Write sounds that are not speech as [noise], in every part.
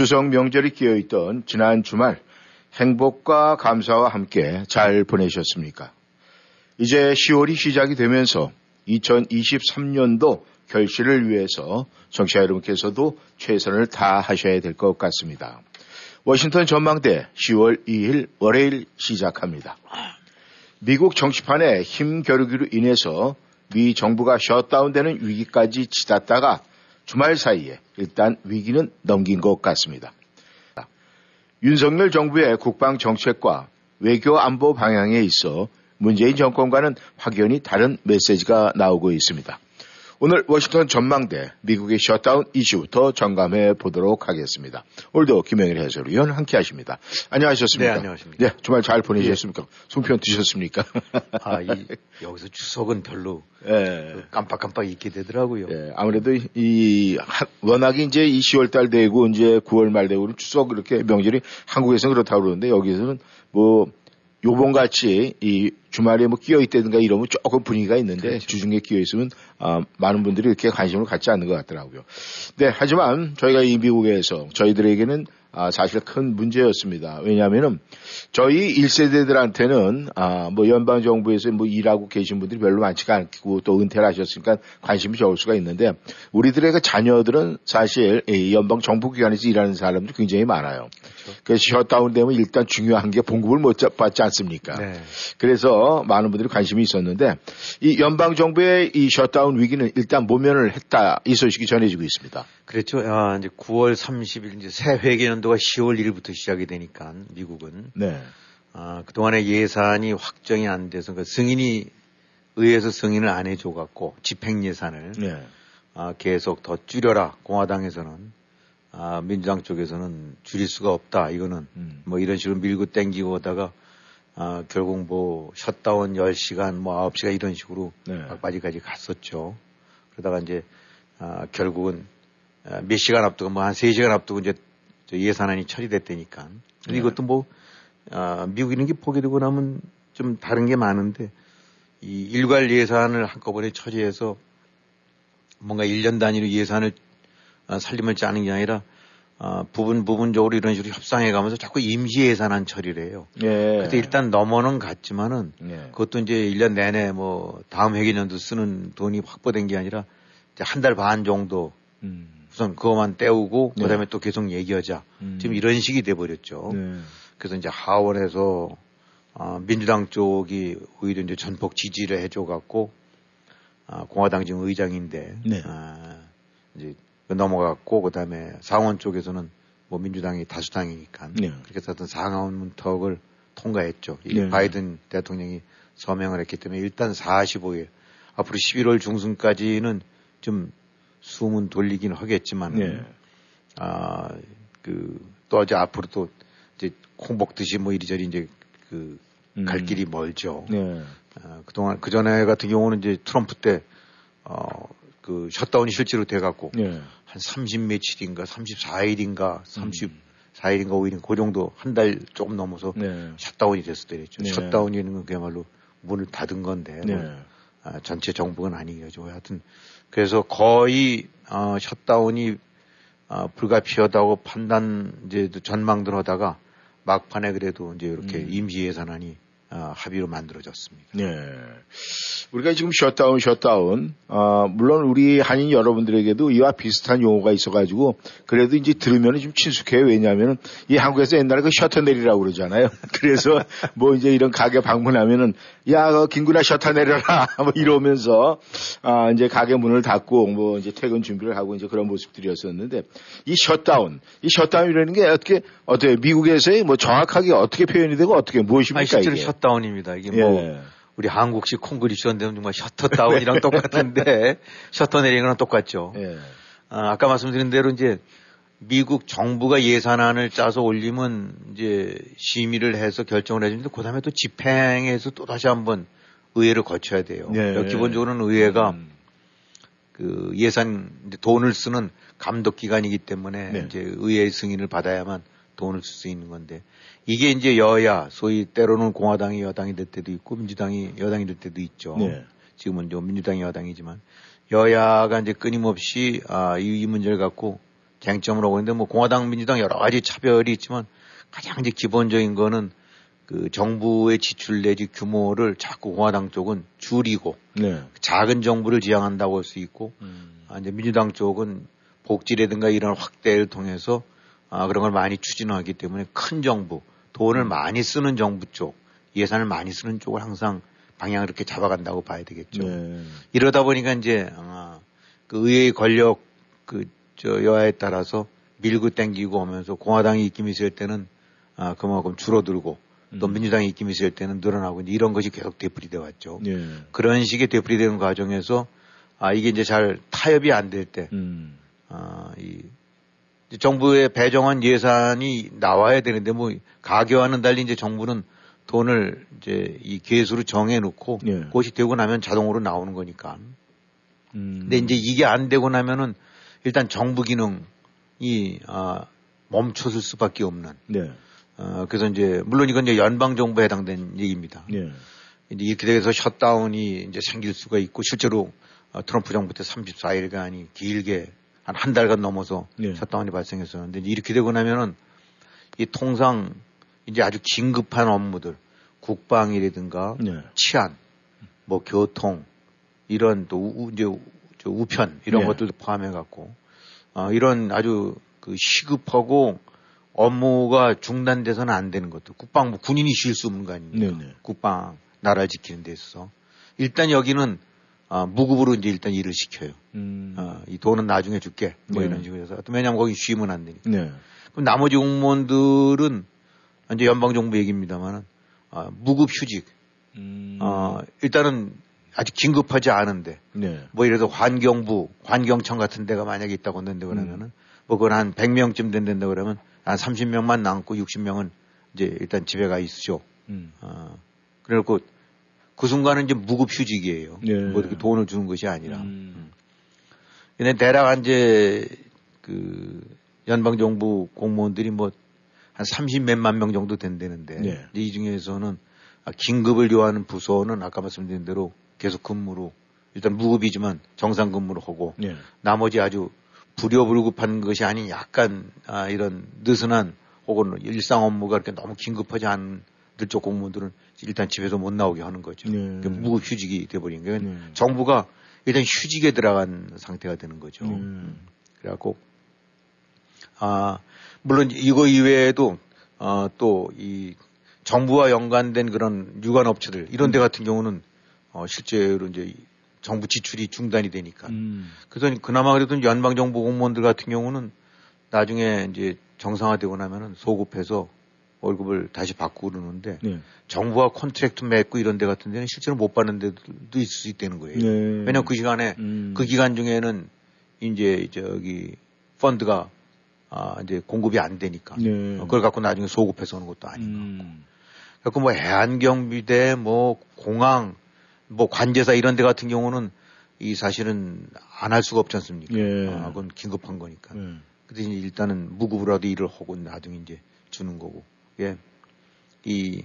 추석 명절이 끼어 있던 지난 주말 행복과 감사와 함께 잘 보내셨습니까? 이제 10월이 시작이 되면서 2023년도 결실을 위해서 청취자 여러분께서도 최선을 다하셔야 될 것 같습니다. 워싱턴 전망대 10월 2일 월요일 시작합니다. 미국 정치판의 힘 겨루기로 인해서 미 정부가 셧다운되는 위기까지 치닫다가 주말 사이에 일단 위기는 넘긴 것 같습니다. 윤석열 정부의 국방 정책과 외교 안보 방향에 있어 문재인 정권과는 확연히 다른 메시지가 나오고 있습니다. 오늘 워싱턴 전망대 미국의 셧다운 이슈부터 점검해 보도록 하겠습니다. 오늘도 김영일 해설위원 함께 하십니다. 안녕하셨습니까? 네, 안녕하십니까. 네, 주말 잘 보내셨습니까? 송편 드셨습니까? [laughs] 아, 이, 여기서 추석은 별로 예. 깜빡깜빡 잊게 되더라고요. 예, 아무래도 이 하- 워낙에 이제 이 10월 달 되고 이제 9월 말 되고 추석 이렇게 명절이 한국에서는 그렇다고 그러는데 여기서는 뭐 요번 같이 이 주말에 뭐 끼어 있다든가 이러면 조금 분위기가 있는데 그렇죠. 주중에 끼어 있으면 아, 많은 분들이 이렇게 관심을 갖지 않는 것 같더라고요. 네, 하지만 저희가 이 미국에서 저희들에게는 아, 사실 큰 문제였습니다. 왜냐하면은 저희 1세대들한테는 아, 뭐 연방 정부에서 뭐 일하고 계신 분들이 별로 많지가 않고 또 은퇴를 하셨으니까 관심이 적을 수가 있는데 우리들의 그 자녀들은 사실 이 연방 정부 기관에서 일하는 사람들이 굉장히 많아요. 그래서 셧다운 되면 일단 중요한 게 봉급을 못 잡- 받지 않습니까? 네. 그래서 많은 분들이 관심이 있었는데 이 연방 정부의 이 셧다운 위기는 일단 모면을 했다 이 소식이 전해지고 있습니다. 그랬죠. 아, 이제 9월 30일, 이제 새 회 계연도가 10월 1일부터 시작이 되니까, 미국은. 네. 아, 그동안에 예산이 확정이 안 돼서, 그 승인이, 의회에서 승인을 안 해줘 갖고, 집행 예산을, 네. 아, 계속 더 줄여라. 공화당에서는. 아, 민주당 쪽에서는 줄일 수가 없다. 이거는 음. 뭐 이런 식으로 밀고 땡기고 하다가 아, 결국 뭐 셧다운 10시간 뭐 9시간 이런 식으로 네. 막바지까지 갔었죠. 그러다가 이제 아, 결국은 아, 몇 시간 앞두고 뭐 한 3시간 앞두고 이제 저 예산안이 처리됐다니까. 네. 이것도 뭐 아, 미국 이런 게 보게 되고 나면 좀 다른 게 많은데 이 일괄 예산을 한꺼번에 처리해서 뭔가 1년 단위로 예산을 아, 살림을 짜는 게 아니라 아, 부분 부분적으로 이런 식으로 협상해 가면서 자꾸 임시 예산안 처리를 해요. 예. 그때 일단 넘어는 갔지만은 예. 그것도 이제 1년 내내 뭐 다음 회계년도 쓰는 돈이 확보된 게 아니라 한 달 반 정도 음. 우선 그것만 때우고 네. 그다음에 또 계속 얘기하자. 음. 지금 이런 식이 돼 버렸죠. 네. 그래서 이제 하원에서 아, 민주당 쪽이 오히려 이제 전폭 지지를 해줘 갖고 아, 공화당 지금 의장인데 네. 아, 이제 넘어갔고 그다음에 상원 쪽에서는 뭐 민주당이 다수당이니까 네. 그렇게 해서 어떤 상하원 문턱을 통과했죠. 이 네. 바이든 대통령이 서명을 했기 때문에 일단 45일 앞으로 11월 중순까지는 좀 숨은 돌리긴 하겠지만 네. 아, 그, 또 어제 앞으로 또, 이제, 콩 먹듯이 뭐 이리저리 이제, 그, 음. 갈 길이 멀죠. 네. 아, 그동안, 그 전에 같은 경우는 이제 트럼프 때, 어, 그, 셧다운이 실제로 돼갖고, 네. 한30 며칠인가, 34일인가, 34일인가, 음. 5일인가, 그 정도, 한 달 조금 넘어서, 네. 셧다운이 됐을 때랬죠. 네. 셧다운이라는 건 그야말로 문을 닫은 건데, 네. 아, 전체 정부는 아니겠죠. 하여튼 그래서 거의 어, 셧다운이 어, 불가피하다고 판단 이제 전망들 하다가 막판에 그래도 이제 이렇게 음. 임시 예산안이 어, 합의로 만들어졌습니다. 네. 우리가 지금 셧다운, 셧다운, 어, 물론 우리 한인 여러분들에게도 이와 비슷한 용어가 있어가지고, 그래도 이제 들으면 좀 친숙해요. 왜냐하면 이 한국에서 옛날에 그 셔터 내리라고 그러잖아요. [laughs] 그래서 뭐 이제 이런 가게 방문하면은, 야, 그 김 군아 셔터 내려라. 뭐 이러면서, 아, 이제 가게 문을 닫고 뭐 이제 퇴근 준비를 하고 이제 그런 모습들이었었는데, 이 셧다운, 이 셧다운이라는 게 어떻게, 어떻게 미국에서의 뭐 정확하게 어떻게 표현이 되고 어떻게 무엇입니까? 아니, 이게? 셧다운입니다. 이게 뭐 예. 우리 한국식 콩글리시로 하면 정말 shutter down이랑 [laughs] 똑같은데 셔터 내리는 거랑 똑같죠. 예. 아, 아까 말씀드린 대로 이제 미국 정부가 예산안을 짜서 올리면 이제 심의를 해서 결정을 해주는데 그 다음에 또 집행해서 또 다시 한번 의회를 거쳐야 돼요. 네. 그러니까 기본적으로는 의회가 음. 그 예산 이제 돈을 쓰는 감독 기관이기 때문에 네. 이제 의회의 승인을 받아야만 돈을 쓸 수 있는 건데 이게 이제 여야 소위 때로는 공화당이 여당이 될 때도 있고 민주당이 여당이 될 때도 있죠. 네. 지금은 좀 민주당이 여당이지만 여야가 이제 끊임없이 아, 이, 이 문제를 갖고 쟁점을 하고 있는데 뭐 공화당 민주당 여러 가지 차별이 있지만 가장 이제 기본적인 거는 그 정부의 지출 내지 규모를 자꾸 공화당 쪽은 줄이고 네. 작은 정부를 지향한다고 할 수 있고 음. 아, 이제 민주당 쪽은 복지라든가 이런 확대를 통해서 아, 그런 걸 많이 추진하기 때문에 큰 정부, 돈을 많이 쓰는 정부 쪽, 예산을 많이 쓰는 쪽을 항상 방향을 이렇게 잡아간다고 봐야 되겠죠. 네. 이러다 보니까 이제 아, 그 의회의 권력 그 저 여야에 따라서 밀고 땡기고 오면서 공화당이 입김이 있을 때는 아, 그만큼 줄어들고 또 음. 민주당이 입김이 있을 때는 늘어나고 이런 것이 계속 되풀이돼 왔죠. 네. 그런 식의 되풀이되는 과정에서 아 이게 이제 잘 타협이 안 될 때, 음. 아, 이 이제 정부의 배정한 예산이 나와야 되는데 뭐 가계와는 달리 이제 정부는 돈을 이제 이 계수로 정해놓고 네. 그것이 되고 나면 자동으로 나오는 거니까. 음. 근데 이제 이게 안 되고 나면은 일단 정부 기능이 아, 멈춰설 수밖에 없는. 네. 어, 그래서 이제 물론 이건 이제 연방 정부에 해당된 얘기입니다. 네. 이제 이렇게 돼서 셧다운이 이제 생길 수가 있고 실제로 어, 트럼프 정부 때 34일간이 길게 한 한 달간 넘어서 네. 셧다운이 발생했었는데 이렇게 되고 나면은 이 통상 이제 아주 긴급한 업무들 국방이라든가 네. 치안, 뭐 교통 이런 또 우, 이제 우- 우편 이런 네. 것들도 포함해 갖고 어, 이런 아주 그 시급하고 업무가 중단돼서는 안 되는 것들 국방부 군인이 쉴 수 없는 거 아닙니까? 네네. 국방 나라를 지키는 데 있어서 일단 여기는 아, 무급으로 이제 일단 일을 시켜요. 음. 아, 이 돈은 나중에 줄게. 뭐 네. 이런 식으로 해서. 왜냐하면 거기 쉬면 안 되니까. 네. 그럼 나머지 공무원들은 이제 연방정부 얘기입니다만은 아, 무급 휴직. 음. 어, 일단은 아직 긴급하지 않은데 네. 뭐 이래서 환경부, 환경청 같은 데가 만약에 있다고 한다 그러면은 뭐 그건 한 100명쯤 된다 그러면 한 30명만 남고 60명은 이제 일단 집에 가 있으죠. 음. 어, 그래갖고 그 순간은 이제 무급 휴직이에요. 네. 뭐 이렇게 돈을 주는 것이 아니라. 음. 근데 대략 이제 그 연방정부 공무원들이 뭐 한 30 몇만 명 정도 된다는데 네. 이제 이 중에서는 아, 긴급을 요하는 부서는 아까 말씀드린 대로 계속 근무로 일단 무급이지만 정상 근무를 하고 네. 나머지 아주 불효불급한 것이 아닌 약간 아, 이런 느슨한 혹은 일상 업무가 이렇게 너무 긴급하지 않은 들쪽 공무원들은 일단 집에서 못 나오게 하는 거죠. 네. 그러니까 무급 휴직이 돼버린 거예요. 네. 정부가 일단 휴직에 들어간 상태가 되는 거죠. 음. 그래갖고 아 물론 이거 이외에도 어, 또이 정부와 연관된 그런 유관 업체들 이런 데 같은 경우는 어, 실제로 이제 이 정부 지출이 중단이 되니까 음. 그래서 그나마 그래도 연방 정부 공무원들 같은 경우는 나중에 이제 정상화되고 나면은 소급해서 월급을 다시 받고 그러는데 네. 정부와 contract 맺고 이런 데 같은 데는 실제로 못 받는 데도 있을 수 있다는 거예요. 네. 왜냐면 그 시간에 음. 그 기간 중에는 이제 저기 펀드가 아 이제 공급이 안 되니까 네. 어, 그걸 갖고 나중에 소급해서 오는 것도 아니고 음. 그래서 뭐 해안경비대 뭐 공항 뭐 관제사 이런 데 같은 경우는 이 사실은 안 할 수가 없지 않습니까? 예. 아, 그건 긴급한 거니까. 네. 근데 이제 일단은 무급으로라도 일을 하고 나중에 이제 주는 거고. 예. 이,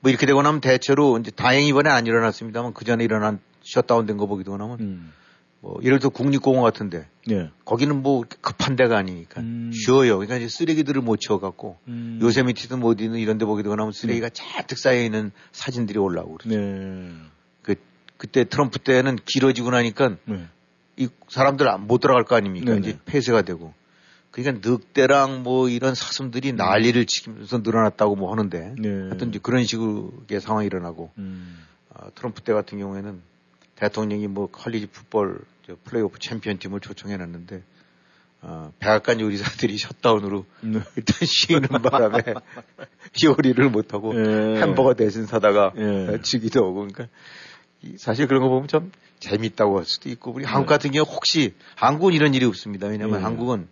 뭐 이렇게 되고 나면 대체로 이제 다행히 이번에 안 일어났습니다만 그 전에 일어난 셧다운 된 거 보기도 하면 음. 뭐 예를 들어 국립공원 같은데 네. 거기는 뭐 급한 데가 아니니까 음. 쉬어요. 그러니까 이제 쓰레기들을 못 치워갖고 음. 요세미티든 뭐 어디든 이런 데 보기도 하면 쓰레기가 잔뜩 쌓여 있는 사진들이 올라오고 그러죠. 네. 그, 그때 트럼프 때는 길어지고 나니까 네. 이 사람들 안- 못 들어갈 거 아닙니까? 네네. 이제 폐쇄가 되고. 그러니까 늑대랑 뭐 이런 사슴들이 난리를 치면서 늘어났다고 뭐 하는데. 네. 하여튼 이제 그런 식의 상황이 일어나고. 음. 아, 트럼프 때 같은 경우에는 대통령이 뭐 college football 저 플레이오프 챔피언 팀을 초청해놨는데 어, 백악관 요리사들이 [laughs] 셧다운으로 네. 일단 쉬는 바람에 [laughs] 요리를 못하고 예. 햄버거 대신 사다가 예. 주기도 하고 그러니까 이- 사실 그런 거 보면 참 재밌다고 할 수도 있고 우리 한국 같은 경우 혹시 한국은 이런 일이 없습니다. 왜냐하면 예. 한국은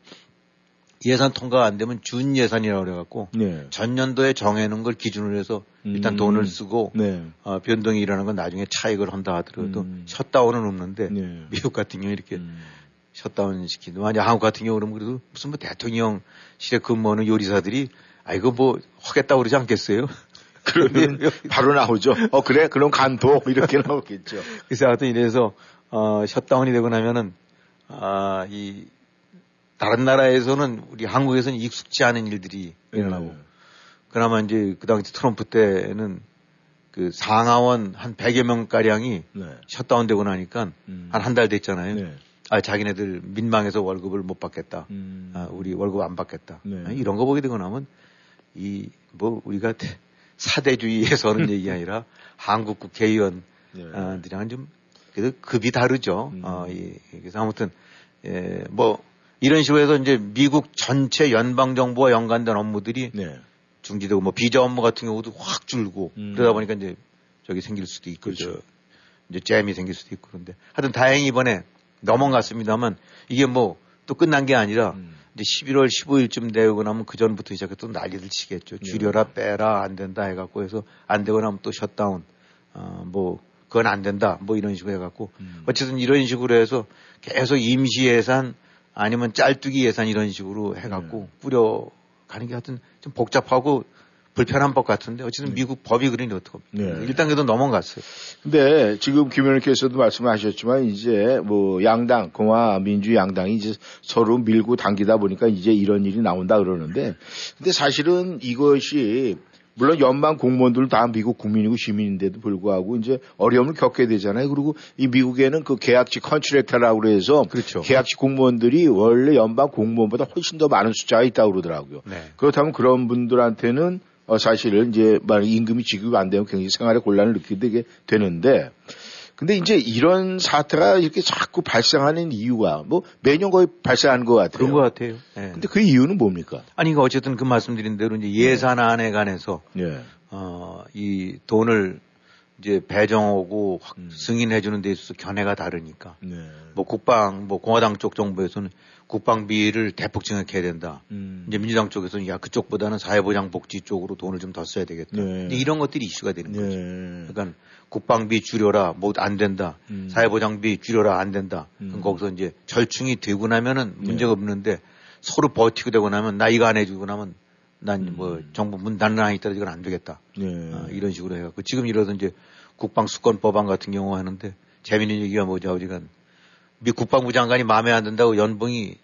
예산 통과가 안 되면 준 예산이라고 그래갖고 네. 전년도에 정해놓은 걸 기준으로 해서 일단 음. 돈을 쓰고 네. 어, 변동이 일어나는 건 나중에 차익을 한다 하더라도 음. 셧다운은 없는데 네. 미국 같은 경우 이렇게 음. 셧다운 시키는 만약 한국 같은 경우 그러면 그래도 무슨 뭐 대통령실에 근무하는 요리사들이 아 이거 뭐 하겠다 고 그러지 않겠어요? [laughs] 그러면 [laughs] 바로 나오죠. 어 그래 그럼 관둬 [laughs] 이렇게 나오겠죠. 그래서 하여튼 이래서 어 셧다운이 되고 나면은 아이 다른 나라에서는 우리 한국에서는 익숙지 않은 일들이 일어나고 네. 그나마 이제 그 당시 트럼프 때는 그 상하원 한 100여 명 가량이 네. 셧다운 되고 나니까 음. 한한 달 됐잖아요. 네. 아 자기네들 민망해서 월급을 못 받겠다. 음. 아, 우리 월급 안 받겠다. 네. 아, 이런 거 보게 되고 나면 이 뭐 우리가 사대주의에서는 [laughs] 얘기 아니라 한국 국회의원 네. 어, 들이랑은 좀 그래도 급이 다르죠. 음. 어, 이, 그래서 아무튼 예, 뭐 이런 식으로 해서 이제 미국 전체 연방 정부와 연관된 업무들이 네. 중지되고 뭐 비자 업무 같은 경우도 확 줄고 음. 그러다 보니까 이제 저기 생길 수도 있고 그렇죠. 저 이제 잼이 생길 수도 있고 그런데 하여튼 다행히 이번에 넘어갔습니다만 이게 뭐 또 끝난 게 아니라 음. 이제 11월 15일쯤 되고 나면 그 전부터 시작해 또 난리를 치겠죠. 네. 줄여라 빼라 안 된다 해갖고 해서 안 되고 나면 또 셧다운 어뭐 그건 안 된다 뭐 이런 식으로 해갖고 음. 어쨌든 이런 식으로 해서 계속 임시 예산 아니면 짤뚜기 예산 이런 식으로 해갖고 네. 뿌려 가는 게 하여튼 좀 복잡하고 불편한 법 같은데 어쨌든 미국 법이 그러니 어떡합니까? 네. 일단 그래도 넘어갔어요. 근데 지금 김 의원께서도 말씀하셨지만 이제 뭐 양당 공화 민주 양당이 이제 서로 밀고 당기다 보니까 이제 이런 일이 나온다 그러는데 근데 사실은 이것이 물론 연방 공무원들 다 미국 국민이고 시민인데도 불구하고 이제 어려움을 겪게 되잖아요. 그리고 이 미국에는 그 계약직 contractor라고 그래서 그렇죠. 계약직 공무원들이 원래 연방 공무원보다 훨씬 더 많은 숫자가 있다고 그러더라고요. 네. 그렇다면 그런 분들한테는 어, 사실은 이제 만약 임금이 지급이 안 되면 굉장히 생활에 곤란을 느끼게 되게 되는데 근데 이제 이런 사태가 이렇게 자꾸 발생하는 이유가 뭐 매년 거의 발생하는 것 같아요. 그런 것 같아요. 예. 근데 그 이유는 뭡니까? 아니, 그 어쨌든 그 말씀드린 대로 이제 예산안에 관해서 예. 어, 이 돈을 이제 배정하고 확 음. 승인해 주는 데 있어서 견해가 다르니까. 네. 뭐 국방, 뭐 공화당 쪽 정부에서는 국방비를 대폭 증액해야 된다. 음. 이제 민주당 쪽에서는 야, 그쪽보다는 사회보장 복지 쪽으로 돈을 좀 더 써야 되겠다. 네. 이런 것들이 이슈가 되는 거죠. 네. 그러니까 국방비 줄여라, 뭐 안 된다. 음. 사회보장비 줄여라, 안 된다. 음. 그럼 거기서 이제 절충이 되고 나면은 네. 문제가 없는데 서로 버티고 되고 나면 나 이거 안 해주고 나면 난뭐 음. 정부 문 닫는 한이 떨어지건 안 되겠다. 네. 어, 이런 식으로 해갖고 지금 이러던 이제 국방수권법안 같은 경우 하는데 재미있는 얘기가 뭐죠, 어지간 미 국방부 장관이 마음에 안 든다고 연봉이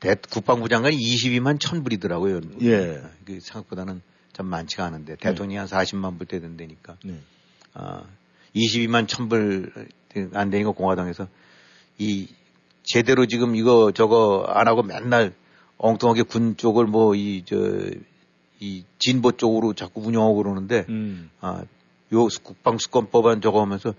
대, 국방부 장관이 22만 1000불이더라고요. 연봉이. 예. 그 생각보다는 참 많지가 않은데 대통령이 한 40만 불때 된다니까. 네. 아, 22만 1000불 안 되니까 공화당에서 이 제대로 지금 이거 저거 안 하고 맨날 엉뚱하게 군 쪽을 뭐 이저이 진보 쪽으로 자꾸 운영하고 그러는데 음. 아, 요 국방수권법안 저거 하면서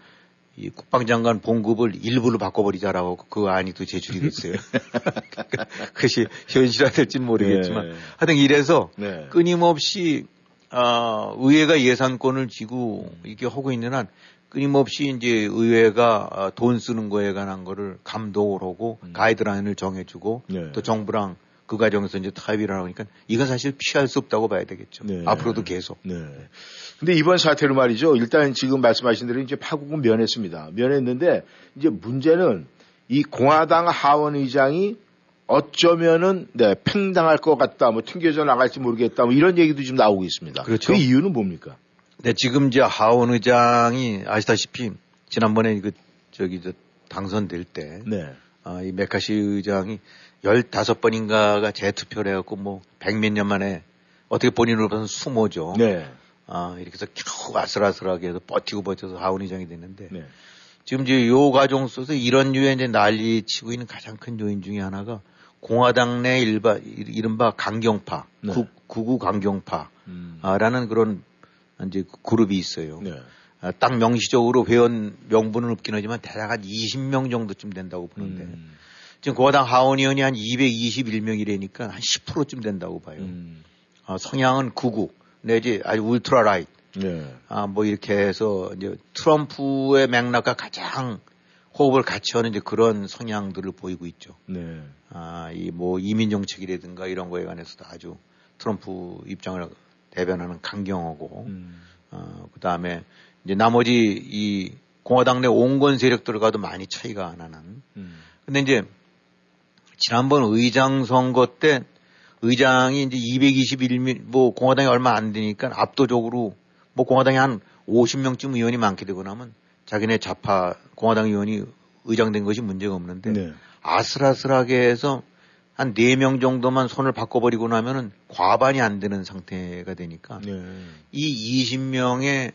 이 국방장관 봉급을 일부로 바꿔버리자라고 그 안이 또 제출이 됐어요. [laughs] [laughs] 그것이 현실화될지는 모르겠지만 네. 하여튼 이래서 네. 끊임없이 아, 의회가 예산권을 쥐고 이렇게 하고 있는 한 끊임없이 이제 의회가 아, 돈 쓰는 거에 관한 거를 감독을 하고 가이드라인을 정해주고 음. 네. 또 정부랑 그 과정에서 이제 타협이라 하니까 이건 사실 피할 수 없다고 봐야 되겠죠. 네. 앞으로도 계속. 네. 근데 이번 사태로 말이죠. 일단 지금 말씀하신 대로 이제 파국은 면했습니다. 면했는데 이제 문제는 이 공화당 하원 의장이 어쩌면은 네, 팽당할 것 같다. 뭐 튕겨져 나갈지 모르겠다. 뭐 이런 얘기도 지금 나오고 있습니다. 그렇죠. 그 이유는 뭡니까? 네, 지금 이제 하원 의장이 아시다시피 지난번에 그 저기 저 당선될 때 네. 아, 이 메카시 의장이 15번인가가 재투표를 해갖고 뭐 백몇 년 만에 어떻게 본인으로 봐서는 수모죠. 네. 아, 이렇게 해서 겨우 아슬아슬하게 해서 버티고 버텨서 하원 의장이 됐는데 네. 지금 이제 요 과정 속에서 이런 유의 이제 난리 치고 있는 가장 큰 요인 중에 하나가 공화당 내 일바, 이른바 강경파, 네. 구, 구구 강경파, 음. 아, 라는 그런 이제 그룹이 있어요. 네. 아, 딱 명시적으로 회원 명부는 없긴 하지만 대략 한 20명 정도쯤 된다고 보는데 음. 지금 공화당 하원 의원이 한 221명이라니까 한 10%쯤 된다고 봐요. 음. 아, 성향은 극우 내지 아주 ultra right 네. 아, 뭐 이렇게 해서 이제 트럼프의 맥락과 가장 호흡을 같이 하는 이제 그런 성향들을 보이고 있죠. 네. 아, 이 뭐 이민 정책이라든가 이런 거에 관해서도 아주 트럼프 입장을 대변하는 강경하고, 음. 어, 그 다음에 이제 나머지 이 공화당 내 온건 세력들과도 많이 차이가 나는. 음. 근데 이제 지난번 의장 선거 때 의장이 이제 221명, 뭐 공화당이 얼마 안 되니까 압도적으로 뭐 공화당이 한 50명쯤 의원이 많게 되고 나면 자기네 좌파 공화당 의원이 의장된 것이 문제가 없는데 네. 아슬아슬하게 해서 한 4명 정도만 손을 바꿔버리고 나면은 과반이 안 되는 상태가 되니까 네. 이 20명의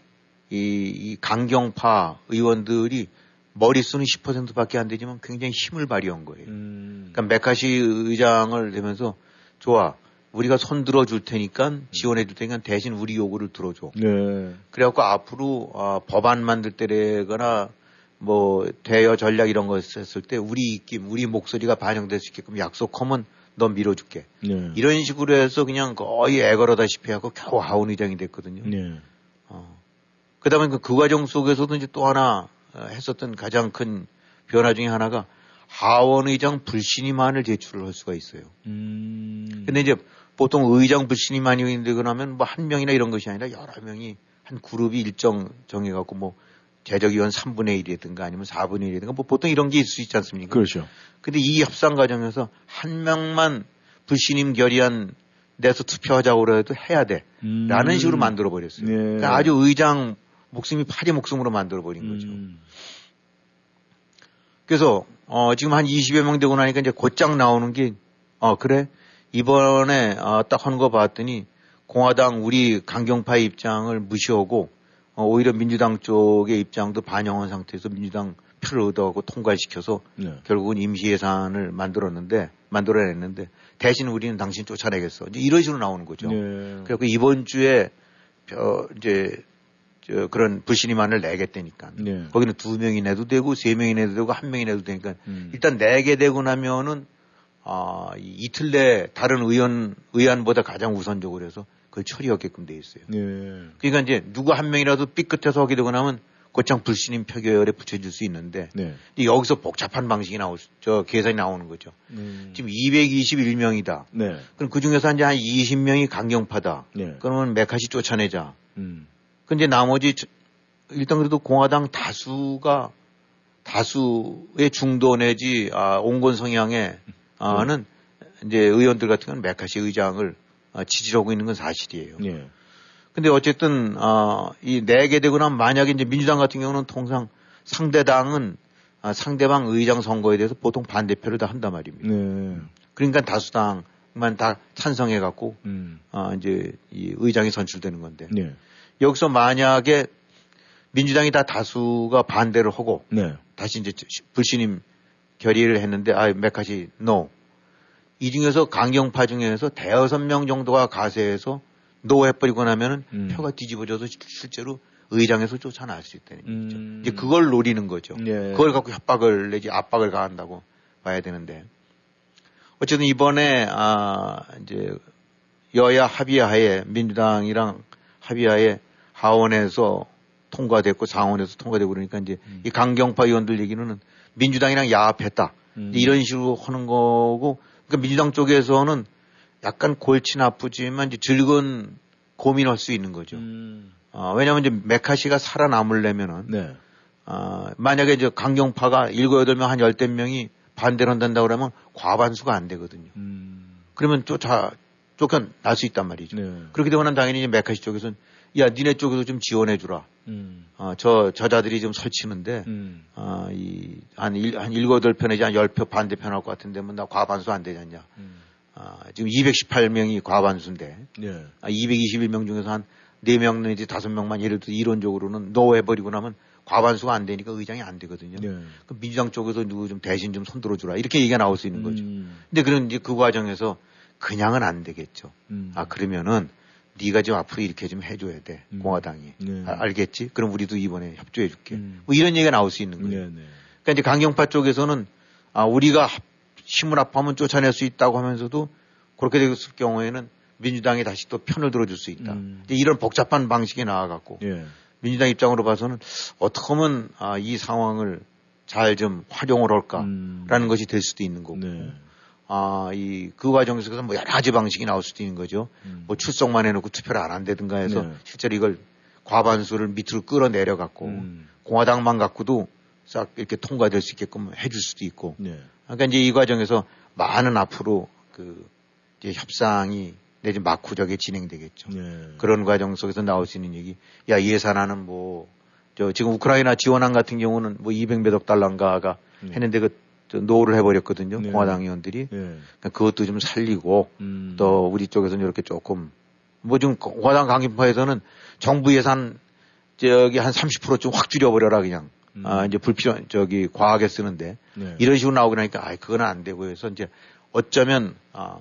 이, 이 강경파 의원들이 머릿수는 10%밖에 안 되지만 굉장히 힘을 발휘한 거예요. 음. 그러니까 메카시 의장을 되면서 좋아. 우리가 손 들어줄 테니까 지원해 줄 테니까 대신 우리 요구를 들어줘. 네. 그래갖고 앞으로 어, 법안 만들 때거나 뭐 대여 전략 이런 거 했을 때 우리 입김, 우리 목소리가 반영될 수 있게끔 약속하면 너 밀어줄게. 네. 이런 식으로 해서 그냥 거의 애걸어다시피 하고 겨우 하원 의장이 됐거든요. 네. 어. 그다음에 그, 그 과정 속에서도 이제 또 하나 어, 했었던 가장 큰 변화 중에 하나가 하원 의장 불신임안을 제출을 할 수가 있어요. 음. 근데 이제 보통 의장 불신임안이 되고 나면 뭐 한 명이나 이런 것이 아니라 여러 명이 한 그룹이 일정 정해갖고 뭐 재적위원 3분의 1이라든가 아니면 4분의 1이라든가 뭐 보통 이런 게 있을 수 있지 않습니까? 그렇죠. 근데 이 협상 과정에서 한 명만 불신임 결의안 내서 투표하자고 해도 해야 돼. 음. 라는 식으로 만들어 버렸어요. 네. 그러니까 아주 의장 목숨이 파리 목숨으로 만들어 버린 거죠. 음. 그래서 어 지금 한 20여 명 되고 나니까 이제 곧장 나오는 게 어 그래 이번에 어, 딱 하는 거 봤더니 공화당 우리 강경파 입장을 무시하고 어, 오히려 민주당 쪽의 입장도 반영한 상태에서 민주당 표를 얻어가고 통과시켜서 네. 결국은 임시 예산을 만들었는데 만들어냈는데 대신 우리는 당신 쫓아내겠어. 이제 이런 식으로 나오는 거죠. 네. 그래서 이번 주에 저 이제 저 그런 불신임안을 내겠다니까. 네. 거기는 두 명이 내도 되고 세 명이 내도 되고 한 명이 내도 되니까 음. 일단 내게 되고 나면은 아 이- 이틀 내 다른 의원 의안보다 가장 우선적으로 해서 그걸 처리하게끔 돼 있어요. 네. 그러니까 이제 누구 한 명이라도 삐끗해서 하게 되고 나면 곧장 불신임 표결에 붙여줄 수 있는데 네. 여기서 복잡한 방식이 나올 수, 저 계산이 나오는 거죠. 음. 지금 221명이다. 네. 그럼 그 중에서 이제 한 20명이 강경파다. 네. 그러면 메카시 쫓아내자. 음. 근데 나머지 저- 일단 그래도 공화당 다수가 다수의 중도 내지 아, 온건 성향의 아는 이제 의원들 같은 경우는 메카시 의장을 아, 지지하고 있는 건 사실이에요. 네. 근데 어쨌든 아, 이 내게 되고 나면 만약에 이제 민주당 같은 경우는 통상 상대당은 아, 상대방 의장 선거에 대해서 보통 반대표를 다 한단 말입니다. 네. 그러니까 다수당만 다 찬성해 갖고 음. 아, 이제 이 의장이 선출되는 건데 네. 여기서 만약에 민주당이 다 다수가 반대를 하고 네. 다시 이제 불신임 결의를 했는데 아 메카시 no. 이 중에서 강경파 중에서 대여섯 명 정도가 가세해서 no 해버리고 나면은 음. 표가 뒤집어져서 실- 실제로 의장에서 쫓겨날 수 있다는 얘기죠. 음. 이제 그걸 노리는 거죠. 예. 그걸 갖고 협박을 내지 압박을 가한다고 봐야 되는데 어쨌든 이번에 아 이제 여야 합의하에 민주당이랑 합의하에 하원에서 통과됐고 상원에서 통과되고 그러니까 이제 이 강경파 의원들 얘기는 민주당이랑 야합했다 음. 이런 식으로 하는 거고 그러니까 민주당 쪽에서는 약간 골치는 아프지만 이제 즐거운 고민할 수 있는 거죠. 음. 어, 왜냐하면 이제 메카시가 살아남으려면은 네. 어, 만약에 이제 강경파가 일곱 여덟 명 한 열댓 명이 반대를 한다고 그러면 과반수가 안 되거든요. 음. 그러면 쫓아 쫓겨날 수 있단 말이죠. 네. 그렇게 되면 당연히 이제 메카시 쪽에서는 야 니네 쪽에서 좀 지원해 주라. 음. 어, 저 저자들이 좀 설치는데 음. 어, 이한 한 일곱 여덟 표 내지 한 열 표 반대표 할 것 같은데 뭐 나 과반수 안 되잖냐. 음. 어, 지금 218명이 과반수인데 네. 아, 221명 중에서 한 4명 내지 5명만 예를 들어 이론적으로는 no 해버리고 나면 과반수가 안 되니까 의장이 안 되거든요. 네. 그 민주당 쪽에서 누구 좀 대신 좀 손들어 주라. 이렇게 얘기가 나올 수 있는 거죠. 음. 근데 그런 이제 그 과정에서 그냥은 안 되겠죠. 음. 아, 그러면은 네가 좀 앞으로 이렇게 좀 해줘야 돼. 음. 공화당이. 네. 아, 알겠지? 그럼 우리도 이번에 협조해 줄게. 음. 뭐 이런 얘기가 나올 수 있는 거예요. 네, 네. 그러니까 이제 강경파 쪽에서는 아, 우리가 합- 힘을 합하면 쫓아낼 수 있다고 하면서도 그렇게 됐을 경우에는 민주당이 다시 또 편을 들어줄 수 있다. 음. 이런 복잡한 방식이 나와갖고 예. 민주당 입장으로 봐서는 어떻게 하면 아, 이 상황을 잘 좀 활용을 할까라는 음. 것이 될 수도 있는 거고. 네. 아, 이, 그 과정에서 뭐 여러 가지 방식이 나올 수도 있는 거죠. 음. 뭐 출석만 해놓고 투표를 안 한다든가 해서 네. 실제로 이걸 과반수를 밑으로 끌어내려갖고 음. 공화당만 갖고도 싹 이렇게 통과될 수 있게끔 해줄 수도 있고. 네. 그러니까 이제 이 과정에서 많은 앞으로 그 이제 협상이 내지 막후적에 진행되겠죠. 네. 그런 과정 속에서 나올 수 있는 얘기. 야 예산안은 뭐 저 지금 우크라이나 지원안 같은 경우는 뭐 200몇억 달러인가가 네. 했는데 그저 no를 해버렸거든요. 네. 공화당 의원들이. 네. 그러니까 그것도 좀 살리고 음. 또 우리 쪽에서는 이렇게 조금 뭐 지금 공화당 강경파에서는 정부 예산 저기 한 30%좀 확 줄여버려라 그냥. 음. 아 이제 불필요한 저기 과하게 쓰는데 네. 이런 식으로 나오고 나니까 아 그건 안 되고 해서 이제 어쩌면 아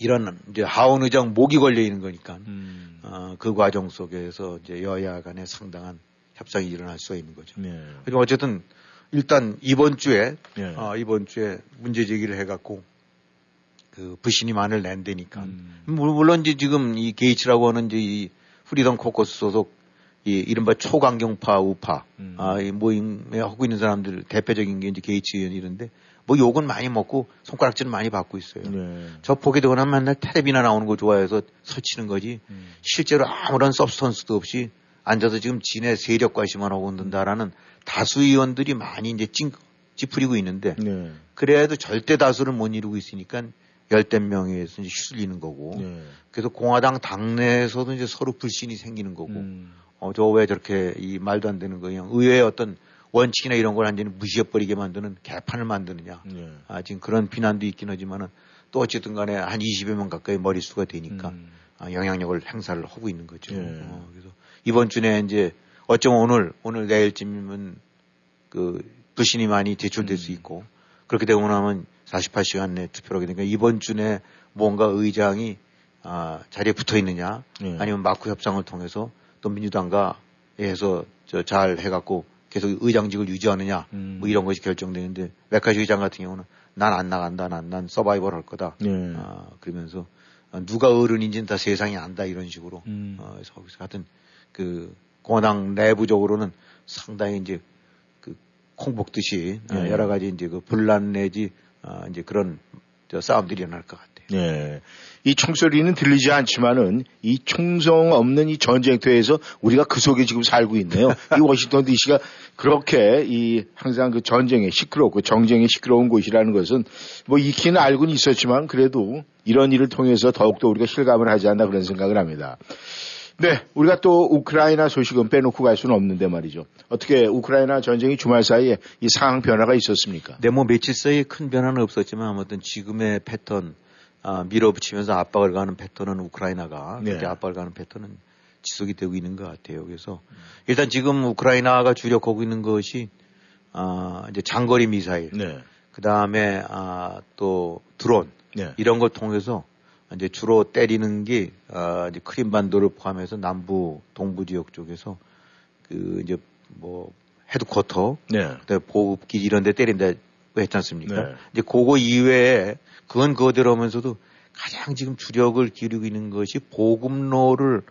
이런 이제 하원 의장 목이 걸려 있는 거니까 음. 어, 그 과정 속에서 이제 여야 간에 상당한 협상이 일어날 수가 있는 거죠. 네. 하지만 어쨌든 일단 이번 주에 네. 어, 이번 주에 문제 제기를 해갖고 그 불신임안을 낸다니까. 음. 물- 물론 이제 지금 이 게이츠라고 하는 이제 이 Freedom Caucus 소속 이 이른바 초강경파 우파 음. 아, 이 모임에 하고 있는 사람들 대표적인 게 이제 게이츠 의원이 이런데 뭐 욕은 많이 먹고 손가락질은 많이 받고 있어요. 네. 저 보게 되거나 맨날 텔레비나 나오는 거 좋아해서 설치는 거지 음. 실제로 아무런 서브스턴스도 없이 앉아서 지금 진의 세력 과시만 하고 있는다라는 다수 의원들이 많이 이제 찡, 찌푸리고 있는데 네. 그래도 절대 다수를 못 이루고 있으니까 열댓 명에서 이제 휘둘리는 거고 네. 그래서 공화당 당내에서도 이제 서로 불신이 생기는 거고 음. 어, 저 왜 저렇게 이 말도 안 되는 거 그냥 의회의 어떤 원칙이나 이런 걸 완전히 무시해버리게 만드는 개판을 만드느냐. 네. 아, 지금 그런 비난도 있긴 하지만은 또 어쨌든 간에 한 20여 명 가까이 머릿수가 되니까 음. 아, 영향력을 행사를 하고 있는 거죠. 예. 어, 그래서 이번 주에 이제 어쩌면 오늘, 오늘 내일쯤이면 그 불신이 많이 제출될 수 음. 있고 그렇게 되고 나면 48시간 내에 투표를 하게 되니까 이번 주 내에 뭔가 의장이 아, 자리에 붙어 있느냐 예. 아니면 마크 협상을 통해서 또 민주당과 해서 저 잘 해갖고 계속 의장직을 유지하느냐 음. 뭐 이런 것이 결정되는데 메카시 의장 같은 경우는 난 안 나간다 난, 난 서바이벌 할 거다 네. 아, 그러면서 아, 누가 어른인지는 다 세상이 안다 이런 식으로 음. 어, 그래서 거기서 하여튼 그 공화당 내부적으로는 상당히 이제 그 콩복듯이 아, 네. 여러 가지 이제 그 분란 내지 아, 이제 그런 저 싸움들이 일어날 것 같아요. 네. 이 총소리는 들리지 않지만은 이 총성 없는 이 전쟁터에서 우리가 그 속에 지금 살고 있네요. 이 워싱턴 DC가 그렇게 이 항상 그 전쟁에 시끄럽고 정쟁에 시끄러운 곳이라는 것은 뭐 익히는 알고는 있었지만 그래도 이런 일을 통해서 더욱더 우리가 실감을 하지 않나 그런 생각을 합니다. 네, 우리가 또 우크라이나 소식은 빼놓고 갈 수는 없는데 말이죠. 어떻게 우크라이나 전쟁이 주말 사이에 이 상황 변화가 있었습니까? 근데 뭐 며칠 사이에 큰 변화는 없었지만 아무튼 지금의 패턴 아, 밀어붙이면서 압박을 가는 패턴은 우크라이나가 네. 그렇게 압박을 가는 패턴은 지속이 되고 있는 것 같아요. 그래서 일단 지금 우크라이나가 주력하고 있는 것이 아, 이제 장거리 미사일, 네. 그 다음에 아, 또 드론 네. 이런 걸 통해서 이제 주로 때리는 게 아, 이제 크림반도를 포함해서 남부 동부 지역 쪽에서 그 이제 뭐 헤드쿼터 네. 보급기 이런 데 때린다고 했지 않습니까? 네. 이제 그거 이외에 그건 그거대로 하면서도 가장 지금 주력을 기울이고 있는 것이 보급로를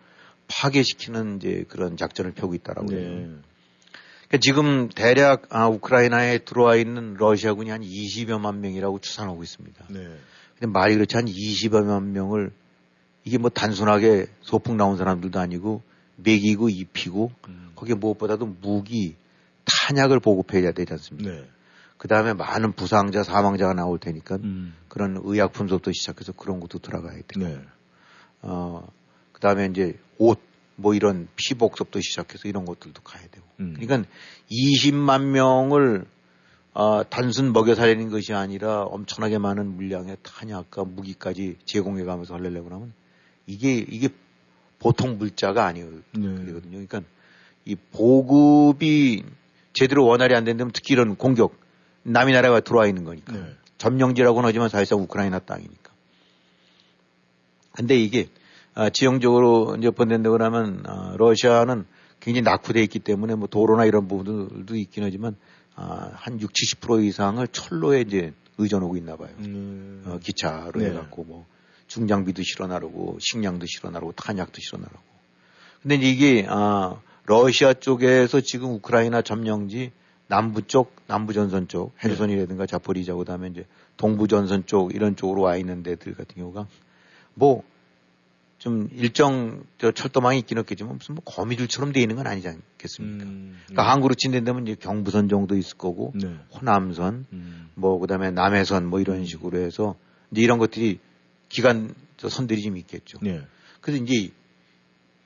파괴시키는 이제 그런 작전을 펴고 있다라고 해요. 네. 그러니까 지금 대략 아, 우크라이나에 들어와 있는 러시아군이 한 20여만 명이라고 추산하고 있습니다. 네. 근데 말이 그렇지 한 20여만 명을 이게 뭐 단순하게 소풍 나온 사람들도 아니고 먹이고 입히고 음. 거기에 무엇보다도 무기, 탄약을 보급해야 되지 않습니까? 네. 그 다음에 많은 부상자, 사망자가 나올 테니까 음. 그런 의약품부터 시작해서 그런 것도 들어가야 돼. 네. 어, 그 다음에 이제 옷, 뭐 이런 피복섭도 시작해서 이런 것들도 가야 되고. 음. 그러니까 20만 명을 어, 단순 먹여 살리는 것이 아니라 엄청나게 많은 물량의 탄약과 무기까지 제공해 가면서 하려고 하면 이게, 이게 보통 물자가 아니거든요. 네. 그러니까 이 보급이 제대로 원활히 안 된다면 특히 이런 공격, 남이 나라가 들어와 있는 거니까. 네. 점령지라고는 하지만 사실상 우크라이나 땅이니까. 근데 이게 아, 지형적으로 이제 번된다고 하면 아, 러시아는 굉장히 낙후돼 있기 때문에 뭐 도로나 이런 부분들도 있긴 하지만 아, 한 6, 70% 이상을 철로에 이제 의존하고 있나 봐요. 음. 어, 기차로 네. 해갖고 뭐 중장비도 실어 나르고 식량도 실어 나르고 탄약도 실어 나르고. 근데 이게 아, 러시아 쪽에서 지금 우크라이나 점령지 남부 쪽, 남부 전선 쪽, 헤르손이라든가 자포리자 그다음에 이제 동부 전선 쪽 이런 쪽으로 와 있는 데들 같은 경우가 뭐 좀 일정 저 철도망이 있긴 없겠지만 무슨 뭐 거미줄처럼 돼 있는 건 아니지 않겠습니까? 음, 그러니까 항구로 친다면 이제 경부선 정도 있을 거고 네. 호남선 음. 뭐 그다음에 남해선 뭐 이런 식으로 해서 이제 이런 것들이 기간 저 선들이 좀 있겠죠. 네. 그래서 이제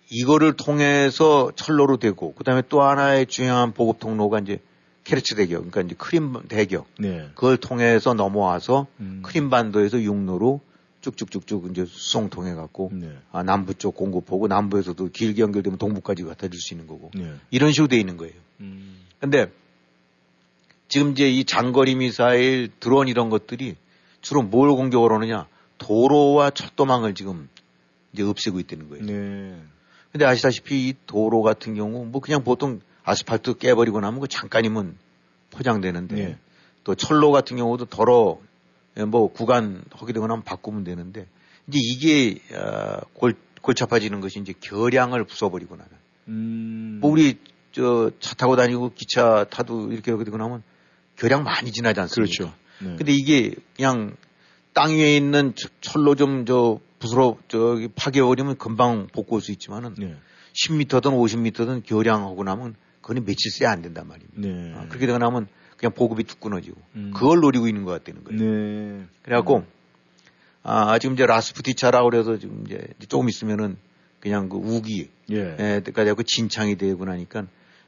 이거를 통해서 철로로 되고 그다음에 또 하나의 중요한 보급 통로가 이제 케르치 대교 그러니까 이제 크림 대교 네. 그걸 통해서 넘어와서 음. 크림 반도에서 육로로 쭉쭉쭉쭉 이제 수송 통해 갖고 네. 아, 남부 쪽 공급하고 남부에서도 길게 연결되면 동부까지 갖다 줄 수 있는 거고 네. 이런 식으로 돼 있는 거예요. 음. 근데 지금 이제 이 장거리 미사일, 드론 이런 것들이 주로 뭘 공격을 하느냐? 도로와 철도망을 지금 이제 없애고 있다는 거예요. 네. 근데 아시다시피 이 도로 같은 경우 뭐 그냥 보통 아스팔트 깨버리고 나면 그 잠깐이면 포장되는데 네. 또 철로 같은 경우도 더러 뭐 구간 허기되거나 하면 바꾸면 되는데 이제 이게 어, 골, 골치 아파지는 것이 이제 결량을 부숴버리고 나면 음. 뭐 우리 저 차 타고 다니고 기차 타도 이렇게 이렇게 되고 나면 결량 많이 지나지 않습니까? 그렇죠. 네. 근데 이게 그냥 땅 위에 있는 저- 철로 좀 저 부스러 저기 파괴버리면 금방 복구할 수 있지만은 네. 10m든 50m든 결량하고 나면 그건 며칠 쎄안 된단 말입니다. 네. 아, 그렇게 되고 나면 그냥 보급이 뚝 끊어지고 음. 그걸 노리고 있는 것 같다는 거예요. 네. 그래갖고 아 지금 이제 라스푸티차라고 그래서 지금 이제 조금 있으면은 그냥 그 우기 예. 에, 까지 하고 진창이 되고 나니까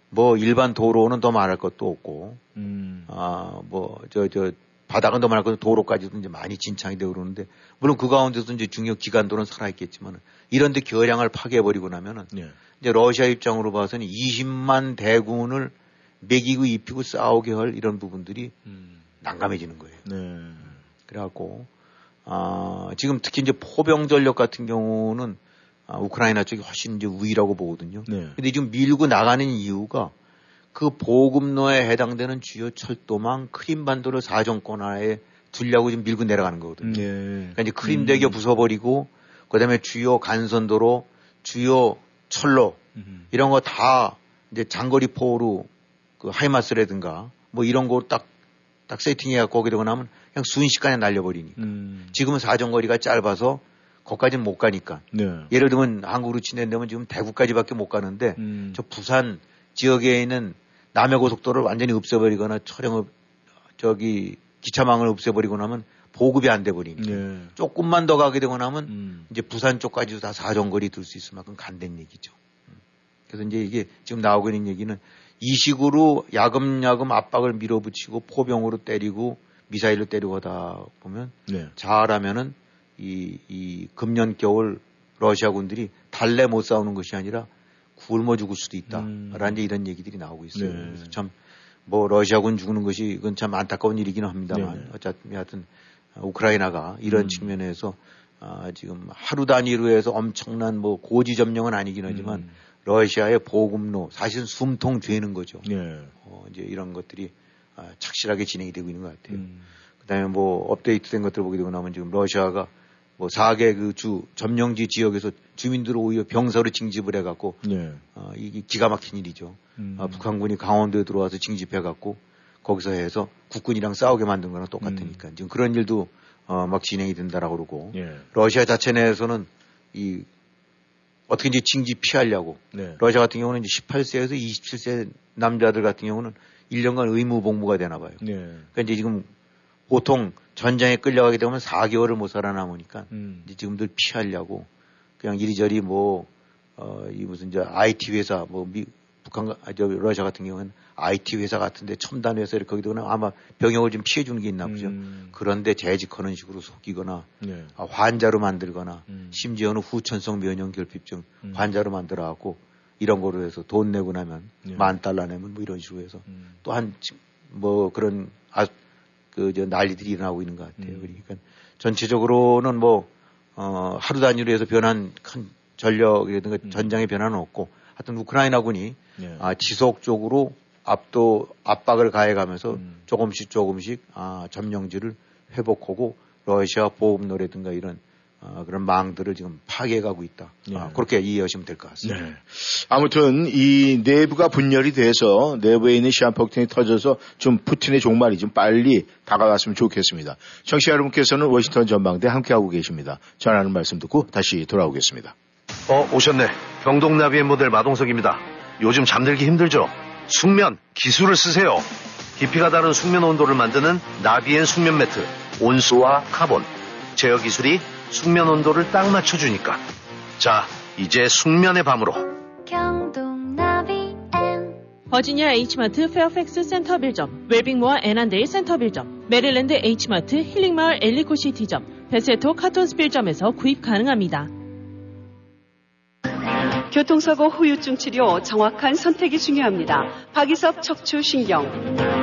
뭐 일반 도로는 더 말할 것도 없고 음. 아뭐 저 저 바닥은 더 말할 것도 도로까지도 이제 많이 진창이 되고 그러는데 물론 그 가운데서 이제 중요 기간도는 살아있겠지만 이런데 결량을 파괴해버리고 나면은 네. 이제 러시아 입장으로 봐서는 20만 대군을 매기고 입히고 싸우게 할 이런 부분들이 음. 난감해지는 거예요. 네. 그래갖고 아 지금 특히 이제 포병 전력 같은 경우는 아, 우크라이나 쪽이 훨씬 이제 우위라고 보거든요. 네. 근데 지금 밀고 나가는 이유가 그 보급로에 해당되는 주요 철도망 크림반도를 사정권하에 두려고 지금 밀고 내려가는 거거든요. 네. 그러니까 이제 크림대교 부숴버리고 그다음에 주요 간선도로, 주요 철로 음. 이런 거 다 이제 장거리 포로 그 하이마스라든가 뭐 이런 거 딱 딱 세팅해갖고 오게 되고 나면 그냥 순식간에 날려버리니. 음. 지금은 사정거리가 짧아서 거기까지는 못 가니까. 네. 예를 들면 한국으로 친다면 지금 대구까지밖에 못 가는데 음. 저 부산 지역에 있는 남해고속도로를 완전히 없애버리거나 촬영을 저기 기차망을 없애버리고 나면 보급이 안 돼 버리니 네. 조금만 더 가게 되고 나면 음. 이제 부산 쪽까지도 다 사정거리 들 수 있을 만큼 간다는 얘기죠. 음. 그래서 이제 이게 지금 나오고 있는 얘기는 이 식으로 야금야금 압박을 밀어붙이고 포병으로 때리고 미사일로 때리고 하다 보면 네. 잘하면은 이, 이 금년 겨울 러시아 군들이 달래 못 싸우는 것이 아니라 굶어 죽을 수도 있다. 음. 라는 이런 얘기들이 나오고 있어요. 네. 그래서 참, 뭐, 러시아군 죽는 것이 이건 참 안타까운 일이기는 합니다만 네네. 어쨌든 하여튼 우크라이나가 이런 음. 측면에서 아, 지금 하루 단위로 해서 엄청난 뭐 고지 점령은 아니긴 하지만 음. 러시아의 보급로 사실은 숨통 죄는 거죠. 네. 어, 이제 이런 것들이 아, 착실하게 진행이 되고 있는 것 같아요. 음. 그다음에 뭐 업데이트된 것들을 보게 되고 나면 지금 러시아가 뭐 4개 그 주 점령지 지역에서 주민들을 오히려 병사로 징집을 해갖고 네. 어, 이게 기가 막힌 일이죠. 음. 아, 북한군이 강원도에 들어와서 징집해갖고 거기서 해서 국군이랑 싸우게 만든 거랑 똑같으니까 지금 그런 일도 어, 막 진행이 된다라고 그러고 예. 러시아 자체 내에서는 이 어떻게 이제 징집 피하려고 네. 러시아 같은 경우는 이제 18세에서 27세 남자들 같은 경우는 1년간 의무 복무가 되나 봐요. 네. 그러니까 이제 지금 보통 전장에 끌려가게 되면 4개월을 못 살아남으니까 음. 지금들 피하려고 그냥 이리저리 뭐, 어, 이 무슨 저 IT 회사, 뭐 미, 북한, 아, 저 러시아 같은 경우는 IT 회사 같은데 첨단 회사 이렇게 거기다가 아마 병역을 좀 피해 주는 게 있나 보죠. 음. 그런데 재직하는 식으로 속이거나 네. 아, 환자로 만들거나 음. 심지어는 후천성 면역 결핍증 음. 환자로 만들어 갖고 이런 거로 해서 돈 내고 나면 네. 만 달러 내면 뭐 이런 식으로 해서 음. 또한 뭐 그런 아 그 저 난리들이 일어나고 있는 것 같아요. 음. 그러니까 전체적으로는 뭐 어, 하루 단위로 해서 변한 큰 전력이라든가 음. 전장의 변화는 없고 하여튼 우크라이나군이 네. 아, 지속적으로 압도 압박을 가해가면서 음. 조금씩 조금씩 아, 점령지를 회복하고 러시아 보급로라든가 이런 어, 그런 망들을 지금 파괴해가고 있다. 네. 아, 그렇게 이해하시면 될 것 같습니다. 네. 아무튼 이 내부가 분열이 돼서 내부에 있는 시한폭탄이 터져서 좀 푸틴의 종말이 좀 빨리 다가갔으면 좋겠습니다. 청취자 여러분께서는 워싱턴 전망대 함께하고 계십니다. 전하는 말씀 듣고 다시 돌아오겠습니다. 어, 오셨네. 병동나비의 모델 마동석입니다. 요즘 잠들기 힘들죠? 숙면, 기술을 쓰세요. 깊이가 다른 숙면 온도를 만드는 나비엔 숙면 매트, 온수와 카본. 제어 기술이 숙면 온도를 딱 맞춰주니까. 자, 이제 숙면의 밤으로. 버지니아 H마트 페어팩스 센터 빌점, 웰빙모어 애난데일 센터 빌점, 메릴랜드 H마트 힐링마을 엘리코시티점, 베세토 카톤스필점에서 구입 가능합니다. 교통사고 후유증 치료 정확한 선택이 중요합니다. 박이섭 척추신경.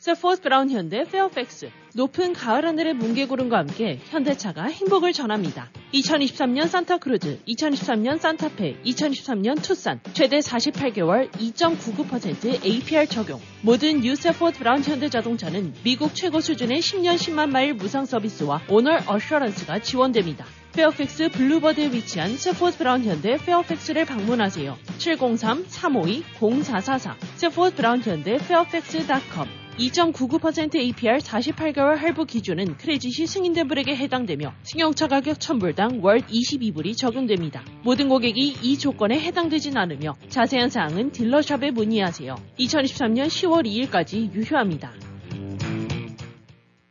세포스 브라운 현대 페어팩스 높은 가을 하늘의 뭉게구름과 함께 현대차가 행복을 전합니다. 2023년 산타크루즈, 2023년 산타페, 2023년 투싼 최대 48개월 2.99% APR 적용. 모든 new 세포드 브라운 현대자동차는 미국 최고 수준의 10년 10만 마일 무상 서비스와 owner assurance가 지원됩니다. 페어팩스 블루버드에 위치한 세포드 브라운 현대 페어팩스를 방문하세요. 703-352-0444 세포드 브라운 현대 페어팩스.com 2.99% APR 48개월 할부 기준은 크레딧이 승인된 분에게 해당되며 승용차 가격 1000불당 월 22불이 적용됩니다. 모든 고객이 이 조건에 해당되진 않으며 자세한 사항은 딜러샵에 문의하세요. 2023년 10월 2일까지 유효합니다.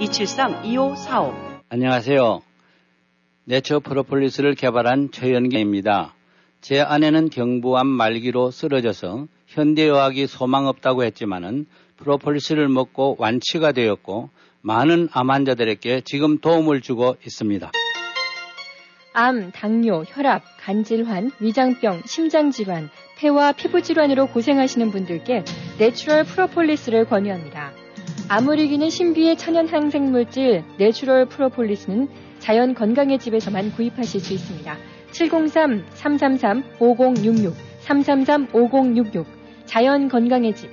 273-2545. 안녕하세요. 내처 프로폴리스를 개발한 최연경입니다. 제 아내는 경부암 말기로 쓰러져서 현대의학이 소망 없다고 했지만은 프로폴리스를 먹고 완치가 되었고 많은 암 환자들에게 지금 도움을 주고 있습니다. 암, 당뇨, 혈압, 간질환, 위장병, 심장질환, 폐와 피부질환으로 고생하시는 분들께 natural 프로폴리스를 권유합니다. 이기는 신비의 천연 항생물질 natural 프로폴리스는 자연 건강의 집에서만 구입하실 수 있습니다. 703-333-5066, 333-5066, 자연 건강의 집.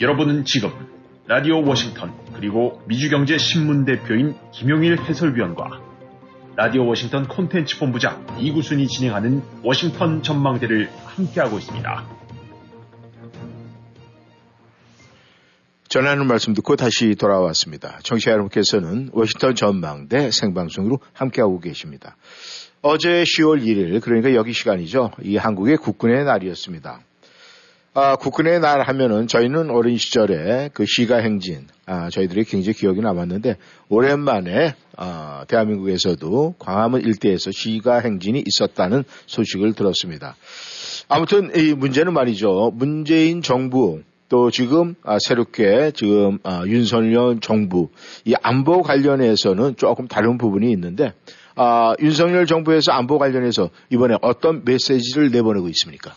여러분은 지금 라디오 워싱턴 그리고 미주경제 신문 대표인 김용일 해설위원과 라디오 워싱턴 콘텐츠 본부장 이구순이 진행하는 워싱턴 전망대를 함께하고 있습니다. 전하는 말씀 듣고 다시 돌아왔습니다. 청취자 여러분께서는 워싱턴 전망대 생방송으로 함께하고 계십니다. 어제 10월 1일, 그러니까 여기 시간이죠. 이 한국의 국군의 날이었습니다. 아, 국군의 날 하면은 저희는 어린 시절에 그 시가 행진, 아, 저희들이 굉장히 기억이 남았는데, 오랜만에, 아, 대한민국에서도 광화문 일대에서 시가 행진이 있었다는 소식을 들었습니다. 아무튼 이 문제는 말이죠. 문재인 정부, 또 지금 아, 새롭게 지금 아, 윤석열 정부 이 안보 관련해서는 조금 다른 부분이 있는데 아, 윤석열 정부에서 안보 관련해서 이번에 어떤 메시지를 내보내고 있습니까?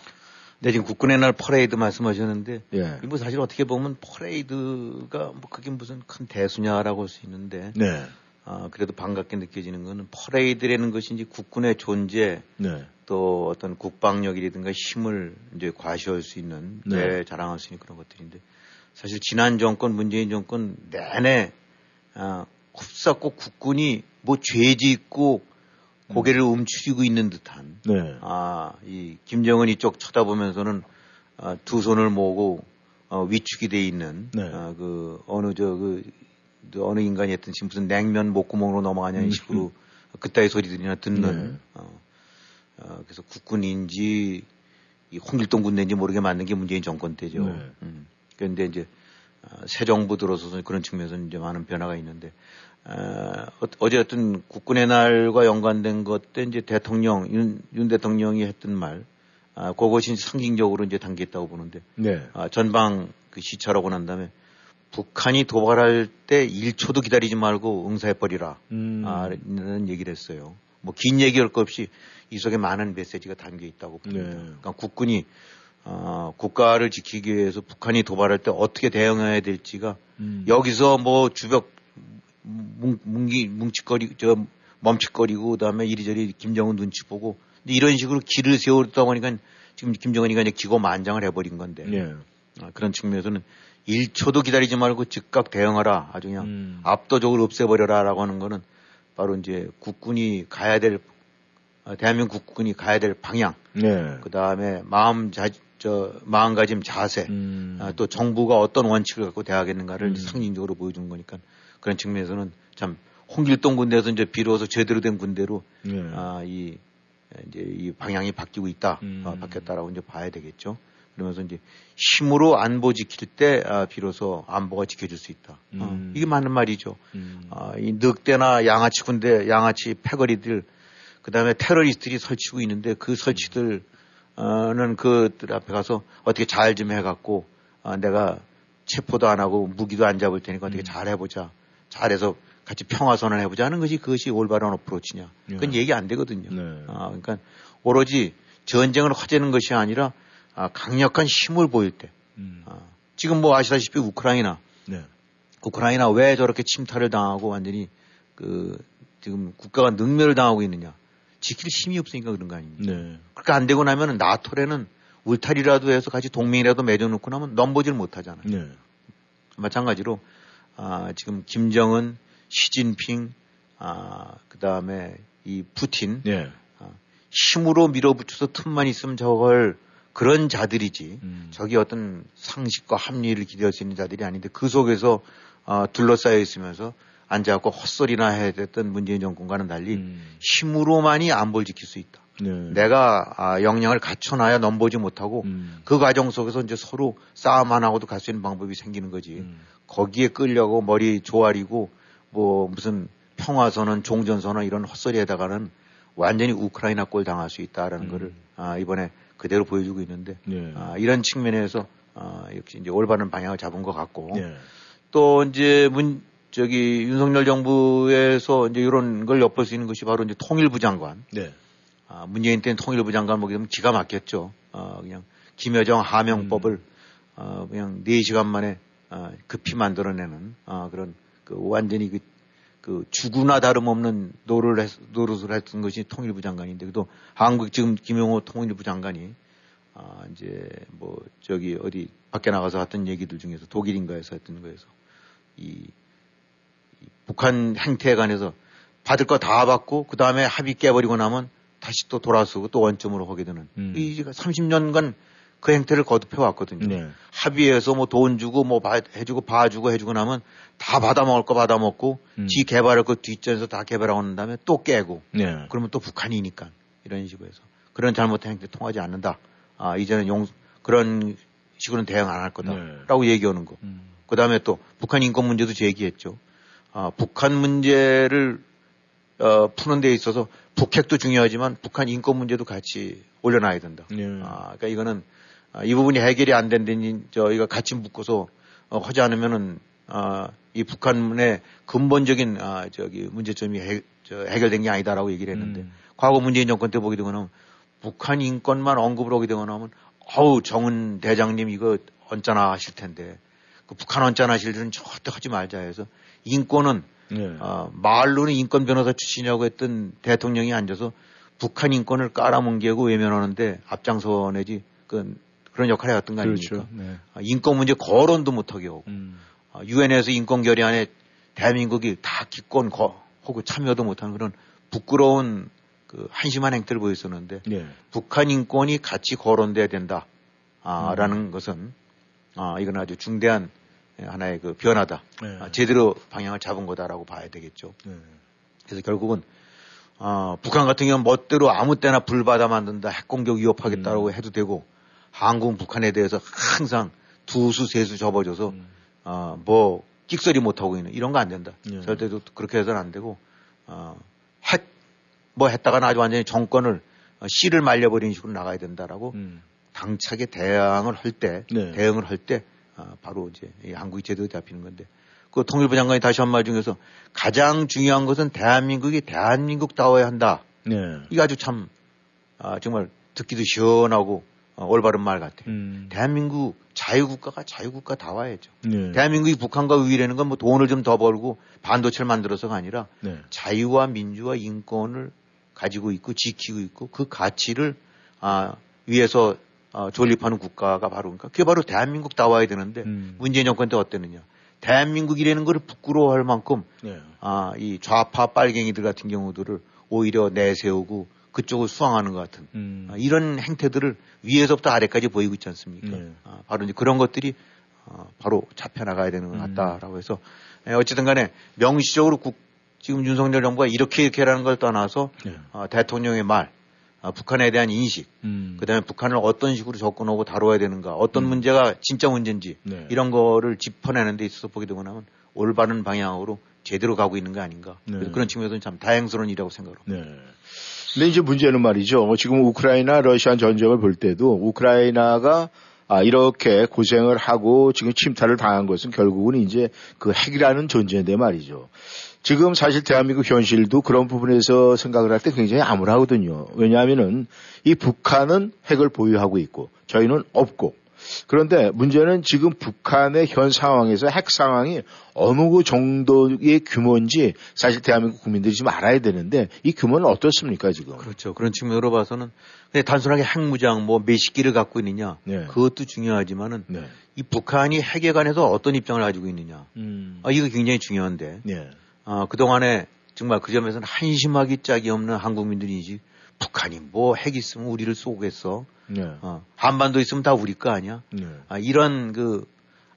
네, 지금 국군의 날 퍼레이드 말씀하셨는데, 예. 뭐 사실 어떻게 보면 퍼레이드가 뭐 그게 무슨 큰 대수냐라고 할 수 있는데, 네. 아, 그래도 반갑게 느껴지는 거는 퍼레이드라는 이제 국군의 존재, 네. 또 어떤 국방력이라든가 힘을 이제 과시할 수 있는, 네. 네. 자랑할 수 있는 그런 것들인데, 사실 지난 정권, 문재인 정권 내내, 아, 흡사고 국군이 뭐 죄짓고 고개를 움츠리고 있는 듯한, 네. 아, 이 김정은 이쪽 쳐다보면서는 아, 두 손을 모으고 어, 위축이 돼 있는 네. 아, 그 어느 저그 어느 인간이 했든지 무슨 냉면 목구멍으로 넘어가냐는 음. 식으로 그따위 소리들이나 듣는 네. 어, 어, 그래서 국군인지 이 홍길동 군대인지 모르게 만든 게 문재인 정권 때죠. 네. 음. 그런데 이제 어, 새 정부 들어서서 그런 측면에서 이제 많은 변화가 있는데 어, 어쨌든 국군의 날과 연관된 것 때 이제 대통령 윤, 윤 대통령이 했던 말 아, 그것이 상징적으로 이제 담겼다고 보는데 네. 아, 전방 그 시찰하고 난 다음에 북한이 도발할 때 1초도 기다리지 말고 응사해버리라. 음. 아, 라는 얘기를 했어요. 뭐 긴 얘기할 것 없이 이 속에 많은 메시지가 담겨 있다고 봅니다. 네. 그러니까 국군이 어, 국가를 지키기 위해서 북한이 도발할 때 어떻게 대응해야 될지가 음. 여기서 뭐 주벽 뭉, 뭉기, 뭉칫거리, 저, 멈칫거리고, 그 다음에 이리저리 김정은 눈치 보고, 근데 이런 식으로 길을 세우다 보니까 지금 김정은이가 이제 기고만장을 해버린 건데, 네. 아, 그런 측면에서는 1초도 기다리지 말고 즉각 대응하라. 아주 그냥 음. 압도적으로 없애버려라 라고 하는 거는 바로 이제 국군이 가야 될, 어, 대한민국 국군이 가야 될 방향, 네. 그 다음에 마음 자, 저, 마음가짐 자세, 음. 아, 또 정부가 어떤 원칙을 갖고 대하겠는가를 음. 상징적으로 보여준 거니까 그런 측면에서는 참 홍길동 군대에서 이제 비로소 제대로 된 군대로 네. 아, 이 이제 이 방향이 바뀌고 있다, 음. 아, 바뀌었다라고 이제 봐야 되겠죠. 그러면서 이제 힘으로 안보 지킬 때 아, 비로소 안보가 지켜질 수 있다. 어, 음. 이게 맞는 말이죠. 음. 아, 이 늑대나 양아치 군대, 양아치 패거리들, 그 다음에 테러리스트들이 설치고 있는데 그 설치들, 어는 그들 앞에 가서 어떻게 잘 좀 해갖고, 아, 내가 체포도 안 하고 무기도 안 잡을 테니까 음. 어떻게 잘 해보자. 잘해서 같이 평화선언 해보자 하는 것이 그것이 올바른 어프로치냐. 그건 네. 얘기 안 되거든요. 네. 아, 그러니까 오로지 전쟁을 화제는 것이 아니라 아, 강력한 힘을 보일 때. 음. 아, 지금 뭐 아시다시피 우크라이나, 네. 우크라이나 왜 저렇게 침탈을 당하고 완전히 그 지금 국가가 능멸을 당하고 있느냐. 지킬 힘이 없으니까 그런 거 아닙니까? 네. 그렇게 안 되고 나면 나토에는 울타리라도 해서 같이 동맹이라도 맺어놓고 나면 넘보질 못하잖아요. 네. 마찬가지로 아, 지금 김정은, 시진핑, 아, 그 다음에 이 푸틴 네. 힘으로 밀어붙여서 틈만 있으면 저걸 그런 자들이지. 음. 저기 어떤 상식과 합리를 기대할 수 있는 자들이 아닌데 그 속에서 아, 둘러싸여 있으면서 앉아갖고 헛소리나 해야 됐던 문재인 정권과는 달리 음. 힘으로만이 안보를 지킬 수 있다. 네. 내가 아, 역량을 갖춰놔야 넘보지 못하고 음. 그 과정 속에서 이제 서로 싸움 안 하고도 갈 수 있는 방법이 생기는 거지. 음. 거기에 끌려고 머리 조아리고 뭐 무슨 평화선언, 종전선언 이런 헛소리에다가는 완전히 우크라이나 꼴 당할 수 있다라는 음. 거를 아, 이번에 그대로 보여주고 있는데 네. 아, 이런 측면에서 아, 역시 이제 올바른 방향을 잡은 것 같고 네. 또 이제 문 저기 윤석열 정부에서 이제 이런 걸 엿볼 수 있는 것이 바로 이제 통일부 장관. 네. 아, 문재인 때는 통일부 장관 보게 되면 기가 막혔죠. 아, 그냥 김여정 하명법을 음. 아, 그냥 4시간 만에 아, 급히 만들어내는 아, 그런 그 완전히 그, 그 주구나 다름없는 노를 했, 노릇을 했던 것이 통일부 장관인데 또 한국 지금 김영호 통일부 장관이 아, 이제 뭐 저기 어디 밖에 나가서 했던 얘기들 중에서 독일인가에서 했던 거에서 이, 이 북한 행태에 관해서 받을 거 다 받고 그 다음에 합의 깨버리고 나면 다시 또 돌아서고 또 원점으로 하게 되는 음. 이 30년간 그 행태를 거듭해 왔거든요. 네. 합의해서 뭐 돈 주고 뭐 봐- 해주고 봐주고 해주고 나면 다 받아먹을 거 받아먹고 음. 지 개발할 거 뒷전에서 다 개발하고 난 다음에 또 깨고 네. 그러면 또 북한이니까 이런 식으로 해서 그런 잘못된 행태 통하지 않는다. 아 이제는 용 그런 식으로는 대응 안 할 거다라고 얘기하는 거. 음. 그 다음에 또 북한 인권 문제도 제기했죠. 아, 북한 문제를 어, 푸는 데 있어서 북핵도 중요하지만 북한 인권 문제도 같이 올려놔야 된다. 네. 아, 그러니까 이거는 아, 이 부분이 해결이 안 된다니 저희가 같이 묶어서 어, 하지 않으면은 아, 이 북한의 근본적인 아, 저기 문제점이 해, 저, 해결된 게 아니다라고 얘기를 했는데 음. 과거 문재인 정권 때 보게 되거나 북한 인권만 언급을 하게 되거나 하면 어우 정은 대장님 이거 언짢아 하실 텐데 그 북한 언짢아 하실 일은 절대 하지 말자 해서 인권은 네. 어, 말로는 인권 변호사 출신이라고 했던 대통령이 앉아서 북한 인권을 깔아뭉개고 외면하는데 앞장서 내지 그 그런 역할을 해왔던 거 아닙니까? 그렇죠. 네. 아, 인권 문제 거론도 못하게 하고 음. 유엔에서 인권 결의안에 대한민국이 다 기권 거, 하고 참여도 못하는 그런 부끄러운 그 한심한 행태를 보였었는데 네. 북한 인권이 같이 거론돼야 된다. 아, 음. 라는 것은 아, 이건 아주 중대한 하나의 그 변화다. 네. 아, 제대로 방향을 잡은 거다라고 봐야 되겠죠. 그래서 결국은 어, 북한 같은 경우는 멋대로 아무 때나 불 받아 만든다, 핵공격 위협하겠다라고 해도 되고 한국 북한에 대해서 항상 두수 세수 접어줘서 어, 뭐 끽소리 못 하고 있는 이런 거 안 된다. 예. 절대로 그렇게 해서는 안 되고 어, 핵뭐 했다가 아주 완전히 정권을 어, 씨를 말려버리는 식으로 나가야 된다라고 당차게 대응을 할 때, 네. 대응을 할 때, 아, 바로 이제 이 한국이 제대로 잡히는 건데, 그 통일부 장관이 다시 한 말 중에서 가장 중요한 것은 대한민국이 대한민국다워야 한다. 네. 이게 아주 참, 아, 정말 듣기도 시원하고 어, 올바른 말 같아. 요 음. 대한민국 자유국가가 자유국가다워야죠. 네. 대한민국이 북한과 우위라는 건 뭐 돈을 좀 더 벌고 반도체를 만들어서가 아니라 네. 자유와 민주와 인권을 가지고 있고 지키고 있고 그 가치를 아, 위에서 아, 존립하는 국가가 바로 그러니까 그게 바로 대한민국 다와야 되는데 음. 문재인 정권 때 어땠느냐 대한민국이라는 걸 부끄러워할 만큼 네. 아, 이 좌파 빨갱이들 같은 경우들을 오히려 내세우고 그쪽을 수항하는 것 같은 음. 아, 이런 행태들을 위에서부터 아래까지 보이고 있지 않습니까? 네. 아, 바로 이제 그런 것들이 어, 바로 잡혀나가야 되는 것 음. 같다라고 해서 예, 어쨌든 간에 명시적으로 국, 지금 윤석열 정부가 이렇게 이렇게라는 걸 떠나서 네. 어, 대통령의 말, 어, 북한에 대한 인식, 음. 그다음에 북한을 어떤 식으로 접근하고 다뤄야 되는가, 어떤 문제가 진짜 문제인지 네. 이런 거를 짚어내는 데 있어서 보게 되고 나면 올바른 방향으로 제대로 가고 있는 거 아닌가. 네. 그런 측면에서는 참 다행스러운 일이라고 생각합니다. 네. 근데 이제 문제는 말이죠. 지금 우크라이나 러시아 전쟁을 볼 때도 우크라이나가 아, 이렇게 고생을 하고 지금 침탈을 당한 것은 결국은 이제 그 핵이라는 존재인데 말이죠. 지금 사실 대한민국 현실도 그런 부분에서 생각을 할 때 굉장히 암울하거든요. 왜냐하면은 이 북한은 핵을 보유하고 있고 저희는 없고 그런데 문제는 지금 북한의 현 상황에서 핵 상황이 어느 정도의 규모인지 사실 대한민국 국민들이 좀 알아야 되는데 이 규모는 어떻습니까 지금? 그렇죠. 그런 측면으로 봐서는 그냥 단순하게 핵무장 뭐 몇십 기를 갖고 있느냐 네. 그것도 중요하지만은 네. 이 북한이 핵에 관해서 어떤 입장을 가지고 있느냐 음. 아, 이거 굉장히 중요한데 네. 아, 그동안에 정말 그 점에서는 한심하기 짝이 없는 한국민들이지 북한이 뭐 핵 있으면 우리를 쏘겠어 네. 어, 한반도 있으면 다 우리 거 아니야 네. 아, 이런 그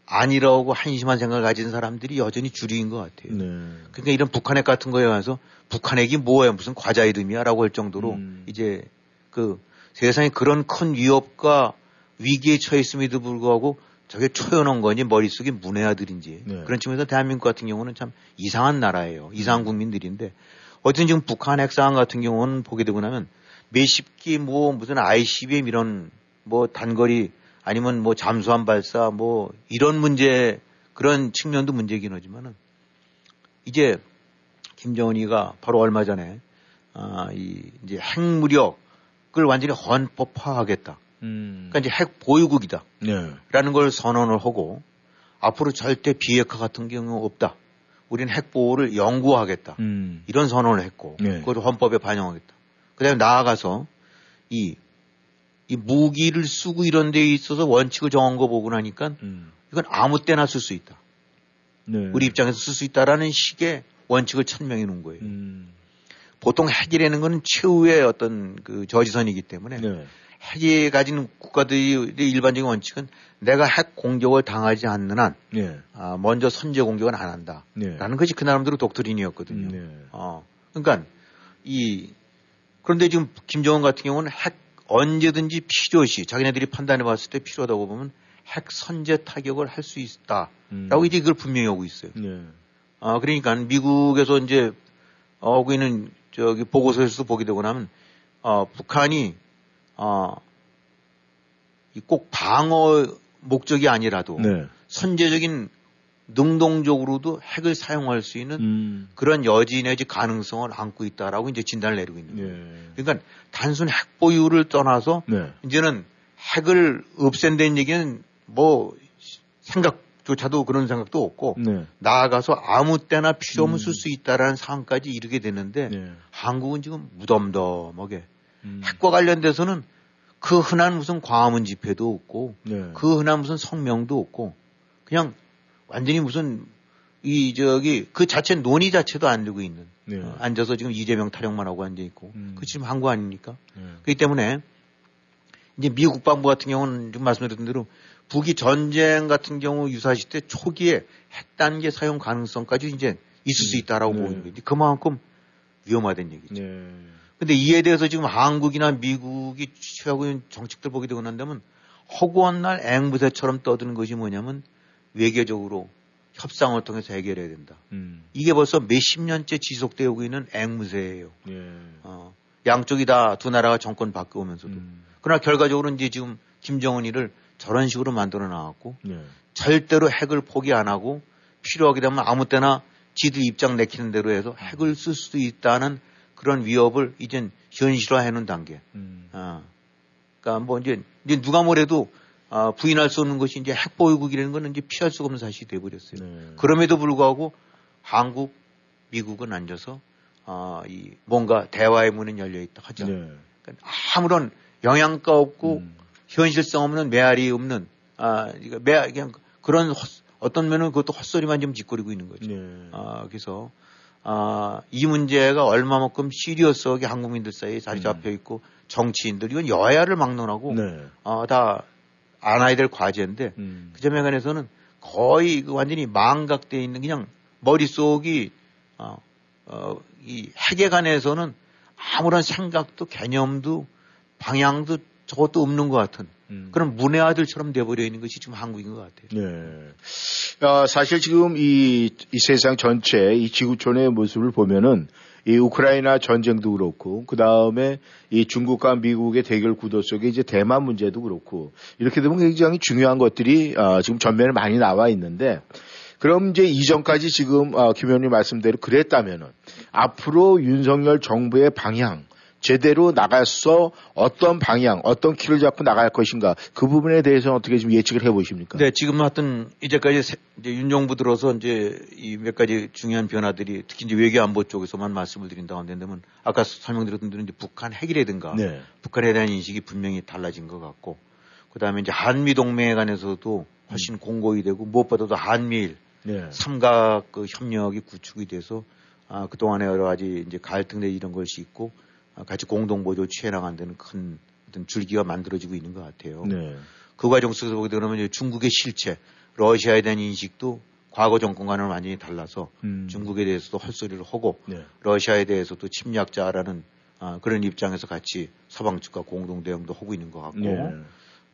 아니라고 한심한 생각을 가진 사람들이 여전히 주류인 것 같아요. 네. 그러니까 이런 북한핵 같은 거에 와서 북한핵이 뭐야 무슨 과자 이름이야 라고 할 정도로 음. 이제 그 세상에 그런 큰 위협과 위기에 처해 있음에도 불구하고 저게 초연한 건지 머릿속에 문외아들인지 네. 그런 측면에서 대한민국 같은 경우는 참 이상한 나라예요. 이상한 국민들인데 어쨌든 지금 북한 핵 상황 같은 경우는 보게 되고 나면 몇십 기뭐 무슨 ICBM 이런 뭐 단거리 아니면 뭐 잠수함 발사 뭐 이런 문제 그런 측면도 문제긴 하지만은 이제 김정은이가 바로 얼마 전에 아, 이 이제 핵무력을 완전히 헌법화하겠다. 음. 그러니까 이제 핵 보유국이다. 네. 라는 걸 선언을 하고 앞으로 절대 비핵화 같은 경우 없다. 우리는 핵 보호를 영구하겠다. 음. 이런 선언을 했고 네. 그걸 헌법에 반영하겠다. 그다음에 나아가서 이, 이 무기를 쓰고 이런 데 있어서 원칙을 정한 거 보고 나니까 음. 이건 아무 때나 쓸 수 있다. 네. 우리 입장에서 쓸 수 있다라는 식의 원칙을 천명해 놓은 거예요. 음. 보통 핵이라는 거는 최후의 어떤 그 저지선이기 때문에 네. 핵이 가진 국가들의 일반적인 원칙은 내가 핵 공격을 당하지 않는 한 네. 아, 먼저 선제 공격은 안 한다. 네. 라는 것이 그 나름대로 독트린이었거든요. 네. 어, 그러니까 이 그런데 지금 김정은 같은 경우는 핵 언제든지 필요시 자기네들이 판단해 봤을 때 필요하다고 보면 핵 선제 타격을 할 수 있다라고 음. 이제 이걸 분명히 하고 있어요. 네. 아 그러니까 미국에서 이제 어, 하고 있는 저기 보고서에서도 보게 되고 나면 어, 북한이 어, 이꼭 방어 목적이 아니라도 네. 선제적인 능동적으로도 핵을 사용할 수 있는 음. 그런 여지 내지 가능성을 안고 있다라고 이제 진단을 내리고 있는 거예요. 네. 그러니까 단순 핵 보유를 떠나서 네. 이제는 핵을 없앤다는 얘기는 뭐 생각 조차도 그런 생각도 없고 네. 나아가서 아무 때나 필요 없으면 음. 쓸수 있다라는 상황까지 이르게 되는데 네. 한국은 지금 무덤덤하게 음. 핵과 관련돼서는 그 흔한 무슨 광화문 집회도 없고 네. 그 흔한 무슨 성명도 없고 그냥 완전히 무슨 이 저기 그 자체 논의 자체도 안 되고 있는 네. 어, 앉아서 지금 이재명 타령만 하고 앉아 있고 음. 그 지금 한국 아닙니까? 네. 그렇기 때문에 이제 미 국방부 같은 경우는 지금 말씀드린 대로 북이 전쟁 같은 경우 유사시 때 초기에 핵 단계 사용 가능성까지 이제 있을 수 있다라고 네. 보는 거지. 그만큼 위험하다는 얘기죠. 네. 근데 이에 대해서 지금 한국이나 미국이 취하고 있는 정책들 보게 되고 난 다음은 허구한 날 앵무새처럼 떠드는 것이 뭐냐면 외교적으로 협상을 통해서 해결해야 된다. 음. 이게 벌써 몇십 년째 지속되고 있는 앵무새예요. 예. 어, 양쪽이 다 두 나라가 정권 바뀌어오면서도. 음. 그러나 결과적으로 이제 지금 김정은이를 저런 식으로 만들어 나왔고 네. 절대로 핵을 포기 안 하고 필요하게 되면 아무 때나 지들 입장 내키는 대로 해서 핵을 쓸 수도 있다는 그런 위협을 이젠 현실화해 놓은 단계. 음. 어. 그러니까 뭐 이제, 이제 누가 뭐래도 아, 부인할 수 없는 것이 이제 핵 보유국이라는 거는 이제 피할 수가 없는 사실이 돼버렸어요. 네. 그럼에도 불구하고 한국, 미국은 앉아서 아, 이 뭔가 대화의 문은 열려 있다 하죠. 네. 그러니까 아무런 영양가 없고 음. 현실성 없는 메아리 없는 아, 이거 매 그냥 그런 헛- 어떤 면은 그것도 헛소리만 좀 짓거리고 있는 거죠. 네. 아, 그래서 아, 이 문제가 얼마만큼 시리어스하게 한국민들 사이에 자리 잡혀 있고 정치인들 이건 여야를 막론하고 음. 네. 어, 다 안아야 될 과제인데 음. 그 점에 관해서는 거의 그 완전히 망각되어 있는 그냥 머릿속이 어, 어, 이 핵에 관해서는 아무런 생각도 개념도 방향도 저것도 없는 것 같은 음. 그런 문외아들처럼 돼버려 있는 것이 지금 한국인 것 같아요. 네. 어, 사실 지금 이, 이 세상 전체 이 지구촌의 모습을 보면은 이 우크라이나 전쟁도 그렇고 그 다음에 이 중국과 미국의 대결 구도 속에 이제 대만 문제도 그렇고 이렇게 되면 굉장히 중요한 것들이 어, 지금 전면에 많이 나와 있는데 그럼 이제 이전까지 지금 어, 김 의원님 말씀대로 그랬다면은 앞으로 윤석열 정부의 방향 제대로 나가서 어떤 방향, 어떤 키를 잡고 나갈 것인가 그 부분에 대해서 어떻게 좀 예측을 해보십니까? 네, 지금 하여튼 이제까지 세- 이제 윤 정부 들어서 이제 이 몇 가지 중요한 변화들이 특히 이제 외교 안보 쪽에서만 말씀을 드린다고 한다면 아까 설명드렸던 대로 이제 북한 핵이라든가 네. 북한에 대한 인식이 분명히 달라진 것 같고 그 다음에 이제 한미 동맹에 관해서도 훨씬 공고히 되고 무엇보다도 한미일 네. 삼각 그 협력이 구축이 돼서 아, 그동안에 여러 가지 이제 갈등들 이런 것이 있고 아, 같이 공동 보조 취해 나가는 데는 큰 어떤 줄기가 만들어지고 있는 것 같아요. 네. 그 과정 속에서 보게 되면 중국의 실체, 러시아에 대한 인식도 과거 정권과는 완전히 달라서 음. 중국에 대해서도 헛소리를 하고 네. 러시아에 대해서도 침략자라는 아, 그런 입장에서 같이 서방 측과 공동 대응도 하고 있는 것 같고 네.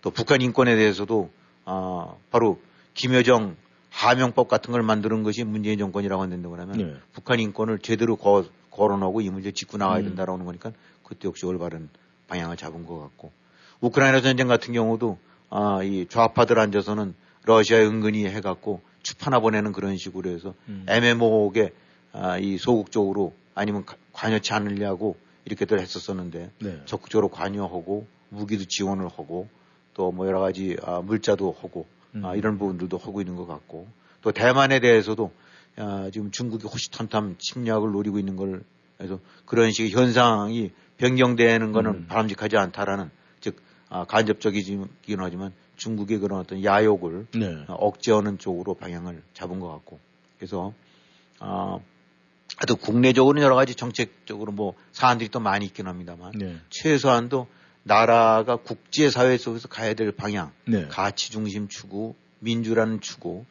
또 북한 인권에 대해서도 아, 바로 김여정 하명법 같은 걸 만드는 것이 문재인 정권이라고 한다고 하면 네. 북한 인권을 제대로 거, 거론하고 이 문제 짚고 나가야 음. 된다라고 하는 거니까 그때 역시 올바른 방향을 잡은 것 같고 우크라이나 전쟁 같은 경우도 아, 이 좌파들 앉아서는 러시아에 은근히 해갖고 추파나 보내는 그런 식으로 해서 음. 애매모호하게 아, 이 소극 적으로 아니면 가- 관여치 않으려고 이렇게들 했었었는데 네. 적극적으로 관여하고 무기도 지원을 하고 또 뭐 여러 가지 아, 물자도 하고 아, 음. 이런 부분들도 하고 있는 것 같고 또 대만에 대해서도 아, 지금 중국이 호시탐탐 침략을 노리고 있는 걸 그래서 그런 식의 현상이 변경되는 거는 음. 바람직하지 않다라는 즉 아, 간접적이긴 하지만 중국의 그런 어떤 야욕을 네. 어, 억제하는 쪽으로 방향을 잡은 것 같고 그래서 아, 하여튼 국내적으로는 여러 가지 정책적으로 뭐 사안들이 또 많이 있긴 합니다만 네. 최소한도 나라가 국제사회 속에서 가야 될 방향 네. 가치 중심 추구 민주라는 추구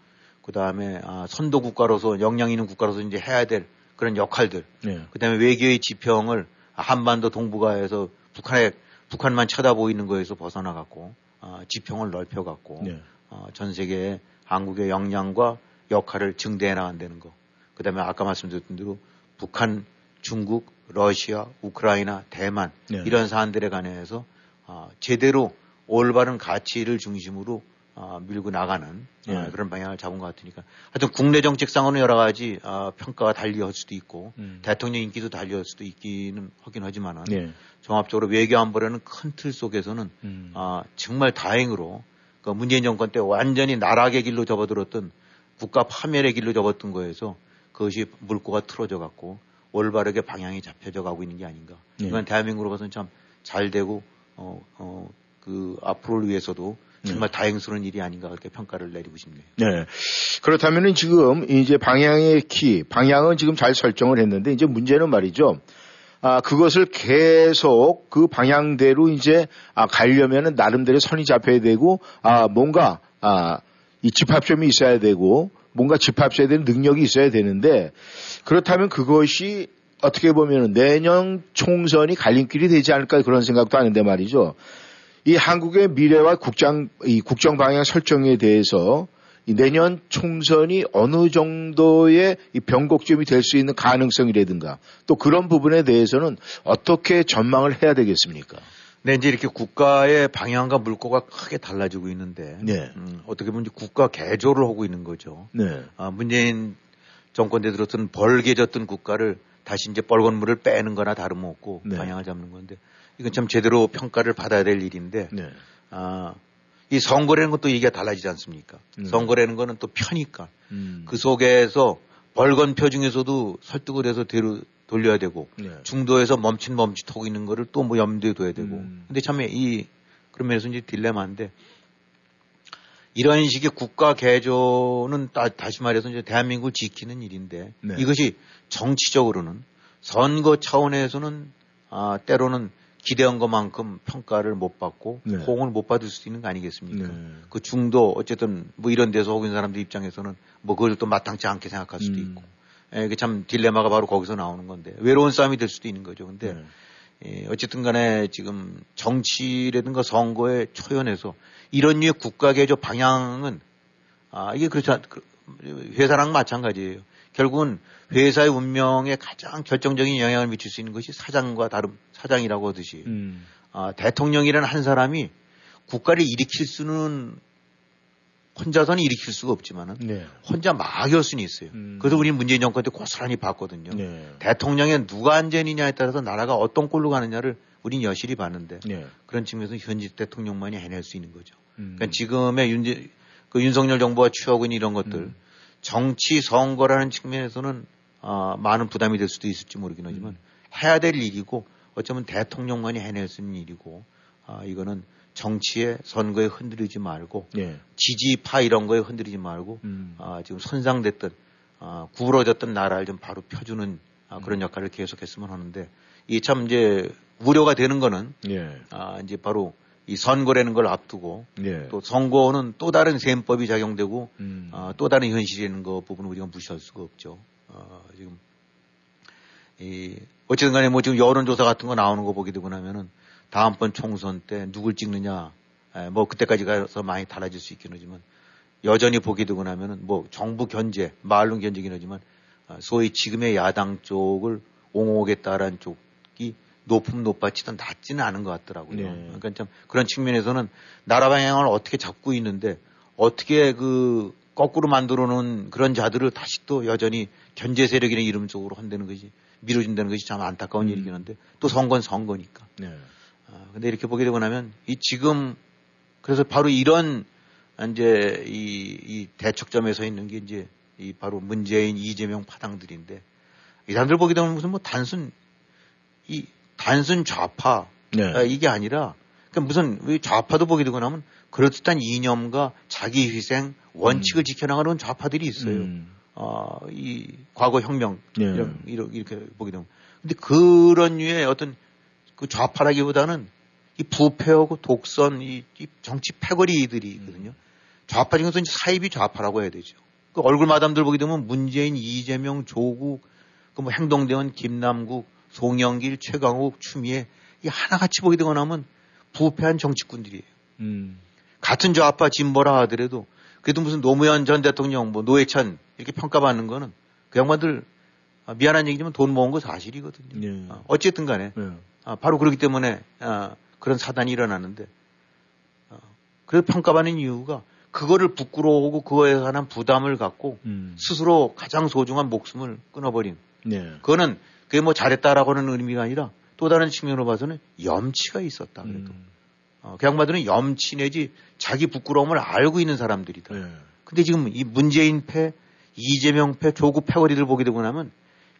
그 다음에 아, 선도 국가로서 역량 있는 국가로서 이제 해야 될 그런 역할들 네. 그 다음에 외교의 지평을 한반도 동북아에서 북한에 북한만 쳐다보이는 거에서 벗어나갖고 아, 지평을 넓혀갖고 네. 어, 전 세계에 한국의 역량과 역할을 증대해 나간다는 거. 그 다음에 아까 말씀드렸던 대로 북한, 중국, 러시아, 우크라이나, 대만 네. 이런 사안들에 관해서 어, 제대로 올바른 가치를 중심으로 어, 밀고 나가는 어, 네. 그런 방향을 잡은 것 같으니까 하여튼 국내 정책상으로는 여러 가지 어, 평가가 달리할 수도 있고 음. 대통령 인기도 달리할 수도 있기는 하긴 하지만은 네. 종합적으로 외교 안보라는 큰 틀 속에서는 음. 아, 정말 다행으로 그 문재인 정권 때 완전히 나락의 길로 접어들었던 국가 파멸의 길로 접었던 거에서 그것이 물꼬가 틀어져 갖고 올바르게 방향이 잡혀져 가고 있는 게 아닌가. 네. 이건 대한민국으로 봐서는 참 잘 되고 어, 어, 그 앞으로를 위해서도 정말 다행스러운 일이 아닌가 그렇게 평가를 내리고 싶네요. 네. 그렇다면은 지금 이제 방향의 키, 방향은 지금 잘 설정을 했는데 이제 문제는 말이죠. 아, 그것을 계속 그 방향대로 이제 아, 가려면은 나름대로 선이 잡혀야 되고 아, 뭔가 아, 이 집합점이 있어야 되고 뭔가 집합해야 되는 능력이 있어야 되는데 그렇다면 그것이 어떻게 보면 내년 총선이 갈림길이 되지 않을까 그런 생각도 하는데 말이죠. 이 한국의 미래와 국장, 이 국정 방향 설정에 대해서 이 내년 총선이 어느 정도의 이 변곡점이 될 수 있는 가능성이라든가 또 그런 부분에 대해서는 어떻게 전망을 해야 되겠습니까? 네, 이제 이렇게 국가의 방향과 물꼬가 크게 달라지고 있는데 네. 음, 어떻게 보면 국가 개조를 하고 있는 거죠. 네. 아, 문재인 정권 때 들었던 벌게 졌던 국가를 다시 이제 뻘건 물을 빼는 거나 다름없고 네. 방향을 잡는 건데 이건 참 제대로 평가를 받아야 될 일인데 네. 아, 이 선거라는 것도 얘기가 달라지지 않습니까? 음. 선거라는 거는 또 편이니까 음. 그 속에서 벌건 표 중에서도 설득을 해서 대로 돌려야 되고 네. 중도에서 멈칫 멈칫하고 있는 거를 또 뭐 염두에 둬야 되고 음. 근데 참 이 그런 면에서 이제 딜레마인데 이런 식의 국가 개조는 따, 다시 말해서 이제 대한민국을 지키는 일인데 네. 이것이 정치적으로는 선거 차원에서는 아, 때로는 기대한 것만큼 평가를 못 받고 네. 호응을 못 받을 수도 있는 거 아니겠습니까? 네. 그 중도 어쨌든 뭐 이런 데서 있는 사람들 입장에서는 뭐 그걸 또 마땅치 않게 생각할 수도 음. 있고 예, 이게 참 딜레마가 바로 거기서 나오는 건데 외로운 싸움이 될 수도 있는 거죠. 근데 네. 예, 어쨌든 간에 지금 정치라든가 선거에 초연해서 이런 류의 국가 개조 방향은 아, 이게 그렇지 않, 그, 회사랑 마찬가지예요. 결국은 회사의 운명에 가장 결정적인 영향을 미칠 수 있는 것이 사장과 다름, 사장이라고 하듯이 음. 아, 대통령이라는 한 사람이 국가를 일으킬 수는 혼자서는 일으킬 수가 없지만은 네. 혼자 막을 수는 있어요. 음. 그래서 우리 문재인 정권 때 고스란히 봤거든요. 네. 대통령에 누가 앉아있느냐에 따라서 나라가 어떤 꼴로 가느냐를 우린 여실히 봤는데 네. 그런 측면에서 현직 대통령만이 해낼 수 있는 거죠. 음. 그러니까 지금의 윤, 그 윤석열 정부가 취하고 있는 이런 것들 음. 정치 선거라는 측면에서는 아, 많은 부담이 될 수도 있을지 모르긴 하지만 음. 해야 될 일이고 어쩌면 대통령만이 해낼 수 있는 일이고 아, 이거는 정치의 선거에 흔들리지 말고 네. 지지파 이런 거에 흔들리지 말고 음. 아, 지금 손상됐던 아, 구부러졌던 나라를 좀 바로 펴주는 아, 그런 역할을 계속했으면 하는데 이 참 이제 우려가 되는 거는 예. 아, 이제 바로 이 선거라는 걸 앞두고 예. 또 선거는 또 다른 셈법이 작용되고 음. 아, 또 다른 현실이라는 거 부분을 우리가 무시할 수가 없죠. 어, 지금 이 어쨌든 간에 뭐 지금 여론조사 같은 거 나오는 거 보게 되고 나면은 다음번 총선 때 누굴 찍느냐 에, 뭐 그때까지 가서 많이 달라질 수 있긴 하지만 여전히 보게 되고 나면은 뭐 정부 견제 말론 견제긴 하지만 아, 소위 지금의 야당 쪽을 옹호하겠다라는 쪽이 높음 높아치든 낮지는 않은 것 같더라고요. 네. 그러니까 참 그런 측면에서는 나라 방향을 어떻게 잡고 있는데 어떻게 그 거꾸로 만들어 놓은 그런 자들을 다시 또 여전히 견제 세력이라는 이름 쪽으로 한다는 것이 미뤄진다는 것이 참 안타까운 일이긴 한데 또 선거는 선거니까. 네. 아, 근데 이렇게 보게 되고 나면 이 지금 그래서 바로 이런 이제 이, 이 대척점에 서 있는 게 이제 이 바로 문재인 이재명 파당들인데 이 사람들 보게 되면 무슨 뭐 단순 이 단순 좌파 네. 아, 이게 아니라 그러니까 무슨 왜 좌파도 보게 되고 나면 그럴듯한 이념과 자기 희생 원칙을 지켜나가는 좌파들이 있어요. 음. 어, 이 과거 혁명 네. 이런, 이런 이렇게 보게 되면 근데 그런 류의 어떤 그 좌파라기보다는 이 부패하고 독선 이, 이 정치 패거리들이 있거든요. 좌파 중에서 이제 사입이 좌파라고 해야 되죠. 그 얼굴 마담들 보게 되면 문재인, 이재명, 조국, 그 뭐 행동대원, 김남국, 송영길, 최강욱, 추미애 이 하나같이 보게 되고 나면 부패한 정치꾼들이에요. 음. 같은 좌파 진보라 하더라도 그래도 무슨 노무현 전 대통령, 뭐 노회찬 이렇게 평가받는 거는 그 양반들 아, 미안한 얘기지만 돈 모은 거 사실이거든요. 네. 아, 어쨌든 간에 네. 아, 바로 그렇기 때문에 아, 그런 사단이 일어나는데 아, 그래서 평가받는 이유가 그거를 부끄러워하고 그거에 관한 부담을 갖고 음. 스스로 가장 소중한 목숨을 끊어버린 네. 그거는 그게 뭐 잘했다라고 하는 의미가 아니라 또 다른 측면으로 봐서는 염치가 있었다 그래도 음. 어, 그 양반들은 염치 내지 자기 부끄러움을 알고 있는 사람들이다. 네. 근데 지금 이 문재인 패, 이재명 패, 조국 패거리들 보게 되고 나면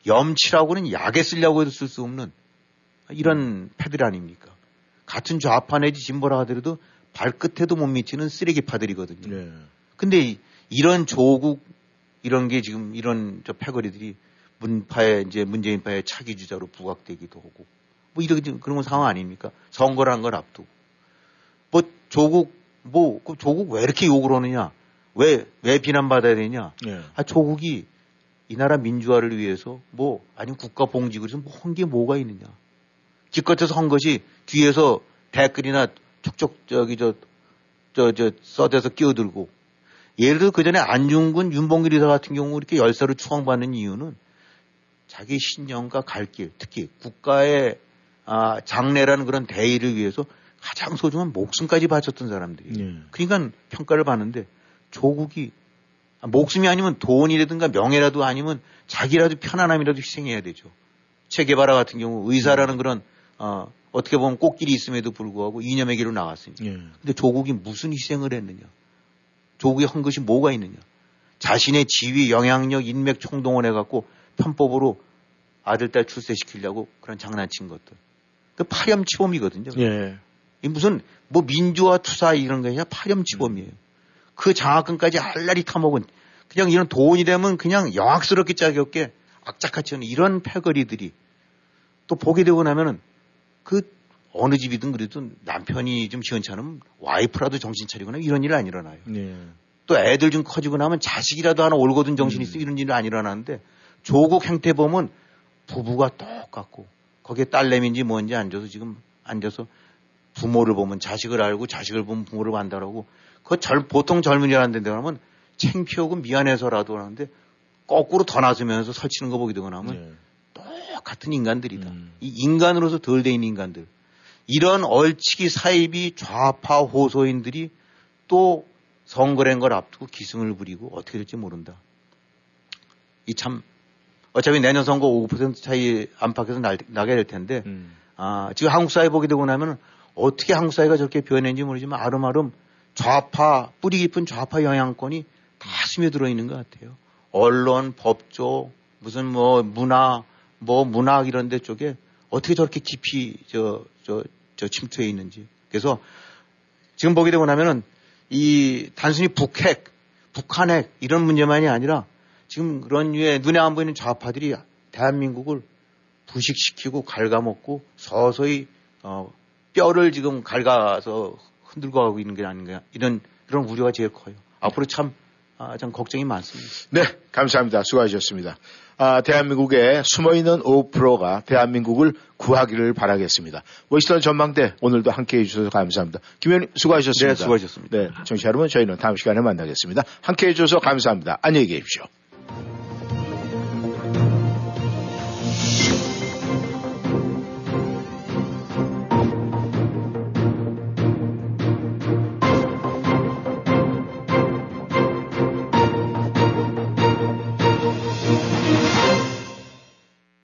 염치라고는 약에 쓰려고 해도 쓸 수 없는 이런 패들 아닙니까? 같은 좌파 내지 진보라 하더라도 발끝에도 못 미치는 쓰레기 파들이거든요. 네. 근데 이- 이런 조국 이런 게 지금 이런 저 패거리들이 문파의 이제 문재인파의 차기 주자로 부각되기도 하고 뭐 이런 그런 건 상황 아닙니까? 선거라는 걸 앞두고 뭐 조국 뭐, 그 조국 왜 이렇게 욕을 하느냐? 왜, 왜 비난받아야 되냐? 예. 아, 조국이 이 나라 민주화를 위해서 뭐, 아니면 국가 봉직을 위해서 뭐한 게 뭐가 있느냐? 기껏해서 한 것이 뒤에서 댓글이나 촉촉, 저기, 저, 저, 저, 써대서 끼어들고. 예를 들어 그 전에 안중근, 윤봉길 이사 같은 경우 이렇게 열사를 추앙받는 이유는 자기 신념과 갈 길, 특히 국가의 아, 장래라는 그런 대의를 위해서 가장 소중한 목숨까지 바쳤던 사람들이. 예. 그러니까 평가를 받는데 조국이 아, 목숨이 아니면 돈이라든가 명예라도 아니면 자기라도 편안함이라도 희생해야 되죠. 체게바라 같은 경우 의사라는 그런 어, 어떻게 보면 꽃길이 있음에도 불구하고 이념의 길로 나갔으니까. 예. 근데 조국이 무슨 희생을 했느냐? 조국이 한 것이 뭐가 있느냐? 자신의 지위, 영향력, 인맥 총동원해 갖고 편법으로 아들, 딸 출세시키려고 그런 장난친 것들. 그 파렴치범이거든요. 예. 이 무슨 뭐 민주화 투사 이런 게 아니라 파렴치범이에요. 그 장학금까지 알라리 타먹은 그냥 이런 돈이 되면 그냥 영악스럽게 짜겹게 악착같이 하는 이런 패거리들이 또 보게 되고 나면은 그 어느 집이든 그래도 남편이 좀 시원찮으면 와이프라도 정신 차리거나 이런 일 안 일어나요. 예. 또 애들 좀 커지고 나면 자식이라도 하나 올거든 정신이 있어 이런 일은 안 일어나는데 조국 행태 보면 부부가 똑같고 거기에 딸내미인지 뭔지 앉아서 지금 앉아서 부모를 보면 자식을 알고 자식을 보면 부모를 안다라고 그 절, 보통 젊은이라는 데 하면 창피하고 미안해서라도 하는데 거꾸로 더 나서면서 설치는 거 보게 되고 나면 예. 똑같은 인간들이다. 이 인간으로서 덜돼 있는 인간들. 이런 얼치기 사입이 좌파 호소인들이 또 선거란 걸 앞두고 기승을 부리고 어떻게 될지 모른다. 이 참 어차피 내년 선거 5% 차이 안팎에서 날- 나게 될 텐데 음. 아, 지금 한국 사회 보게 되고 나면 어떻게 한국 사회가 저렇게 변했는지 모르지만 아름아름 좌파 뿌리 깊은 좌파 영향권이 다 스며들어 있는 것 같아요. 언론, 법조, 무슨 뭐 문화, 뭐 문학 이런 데 쪽에 어떻게 저렇게 깊이 저, 저, 저 침투해 있는지. 그래서 지금 보게 되고 나면은 이 단순히 북핵, 북한핵 이런 문제만이 아니라 지금 그런 류의 눈에 안 보이는 좌파들이 대한민국을 부식시키고 갉아먹고 서서히 어, 뼈를 지금 갉아서 흔들고 가고 있는 게 아닌가 이런 그런 우려가 제일 커요. 앞으로 참, 아, 참 걱정이 많습니다. 네, 감사합니다. 수고하셨습니다. 아, 대한민국에 숨어있는 5%가 대한민국을 구하기를 바라겠습니다. 워시턴 전망대 오늘도 함께 해 주셔서 감사합니다. 김 의원님 수고하셨습니다. 네, 수고하셨습니다. 네, 청취자 여러분 저희는 다음 시간에 만나겠습니다. 함께 해 주셔서 감사합니다. 안녕히 계십시오. あ!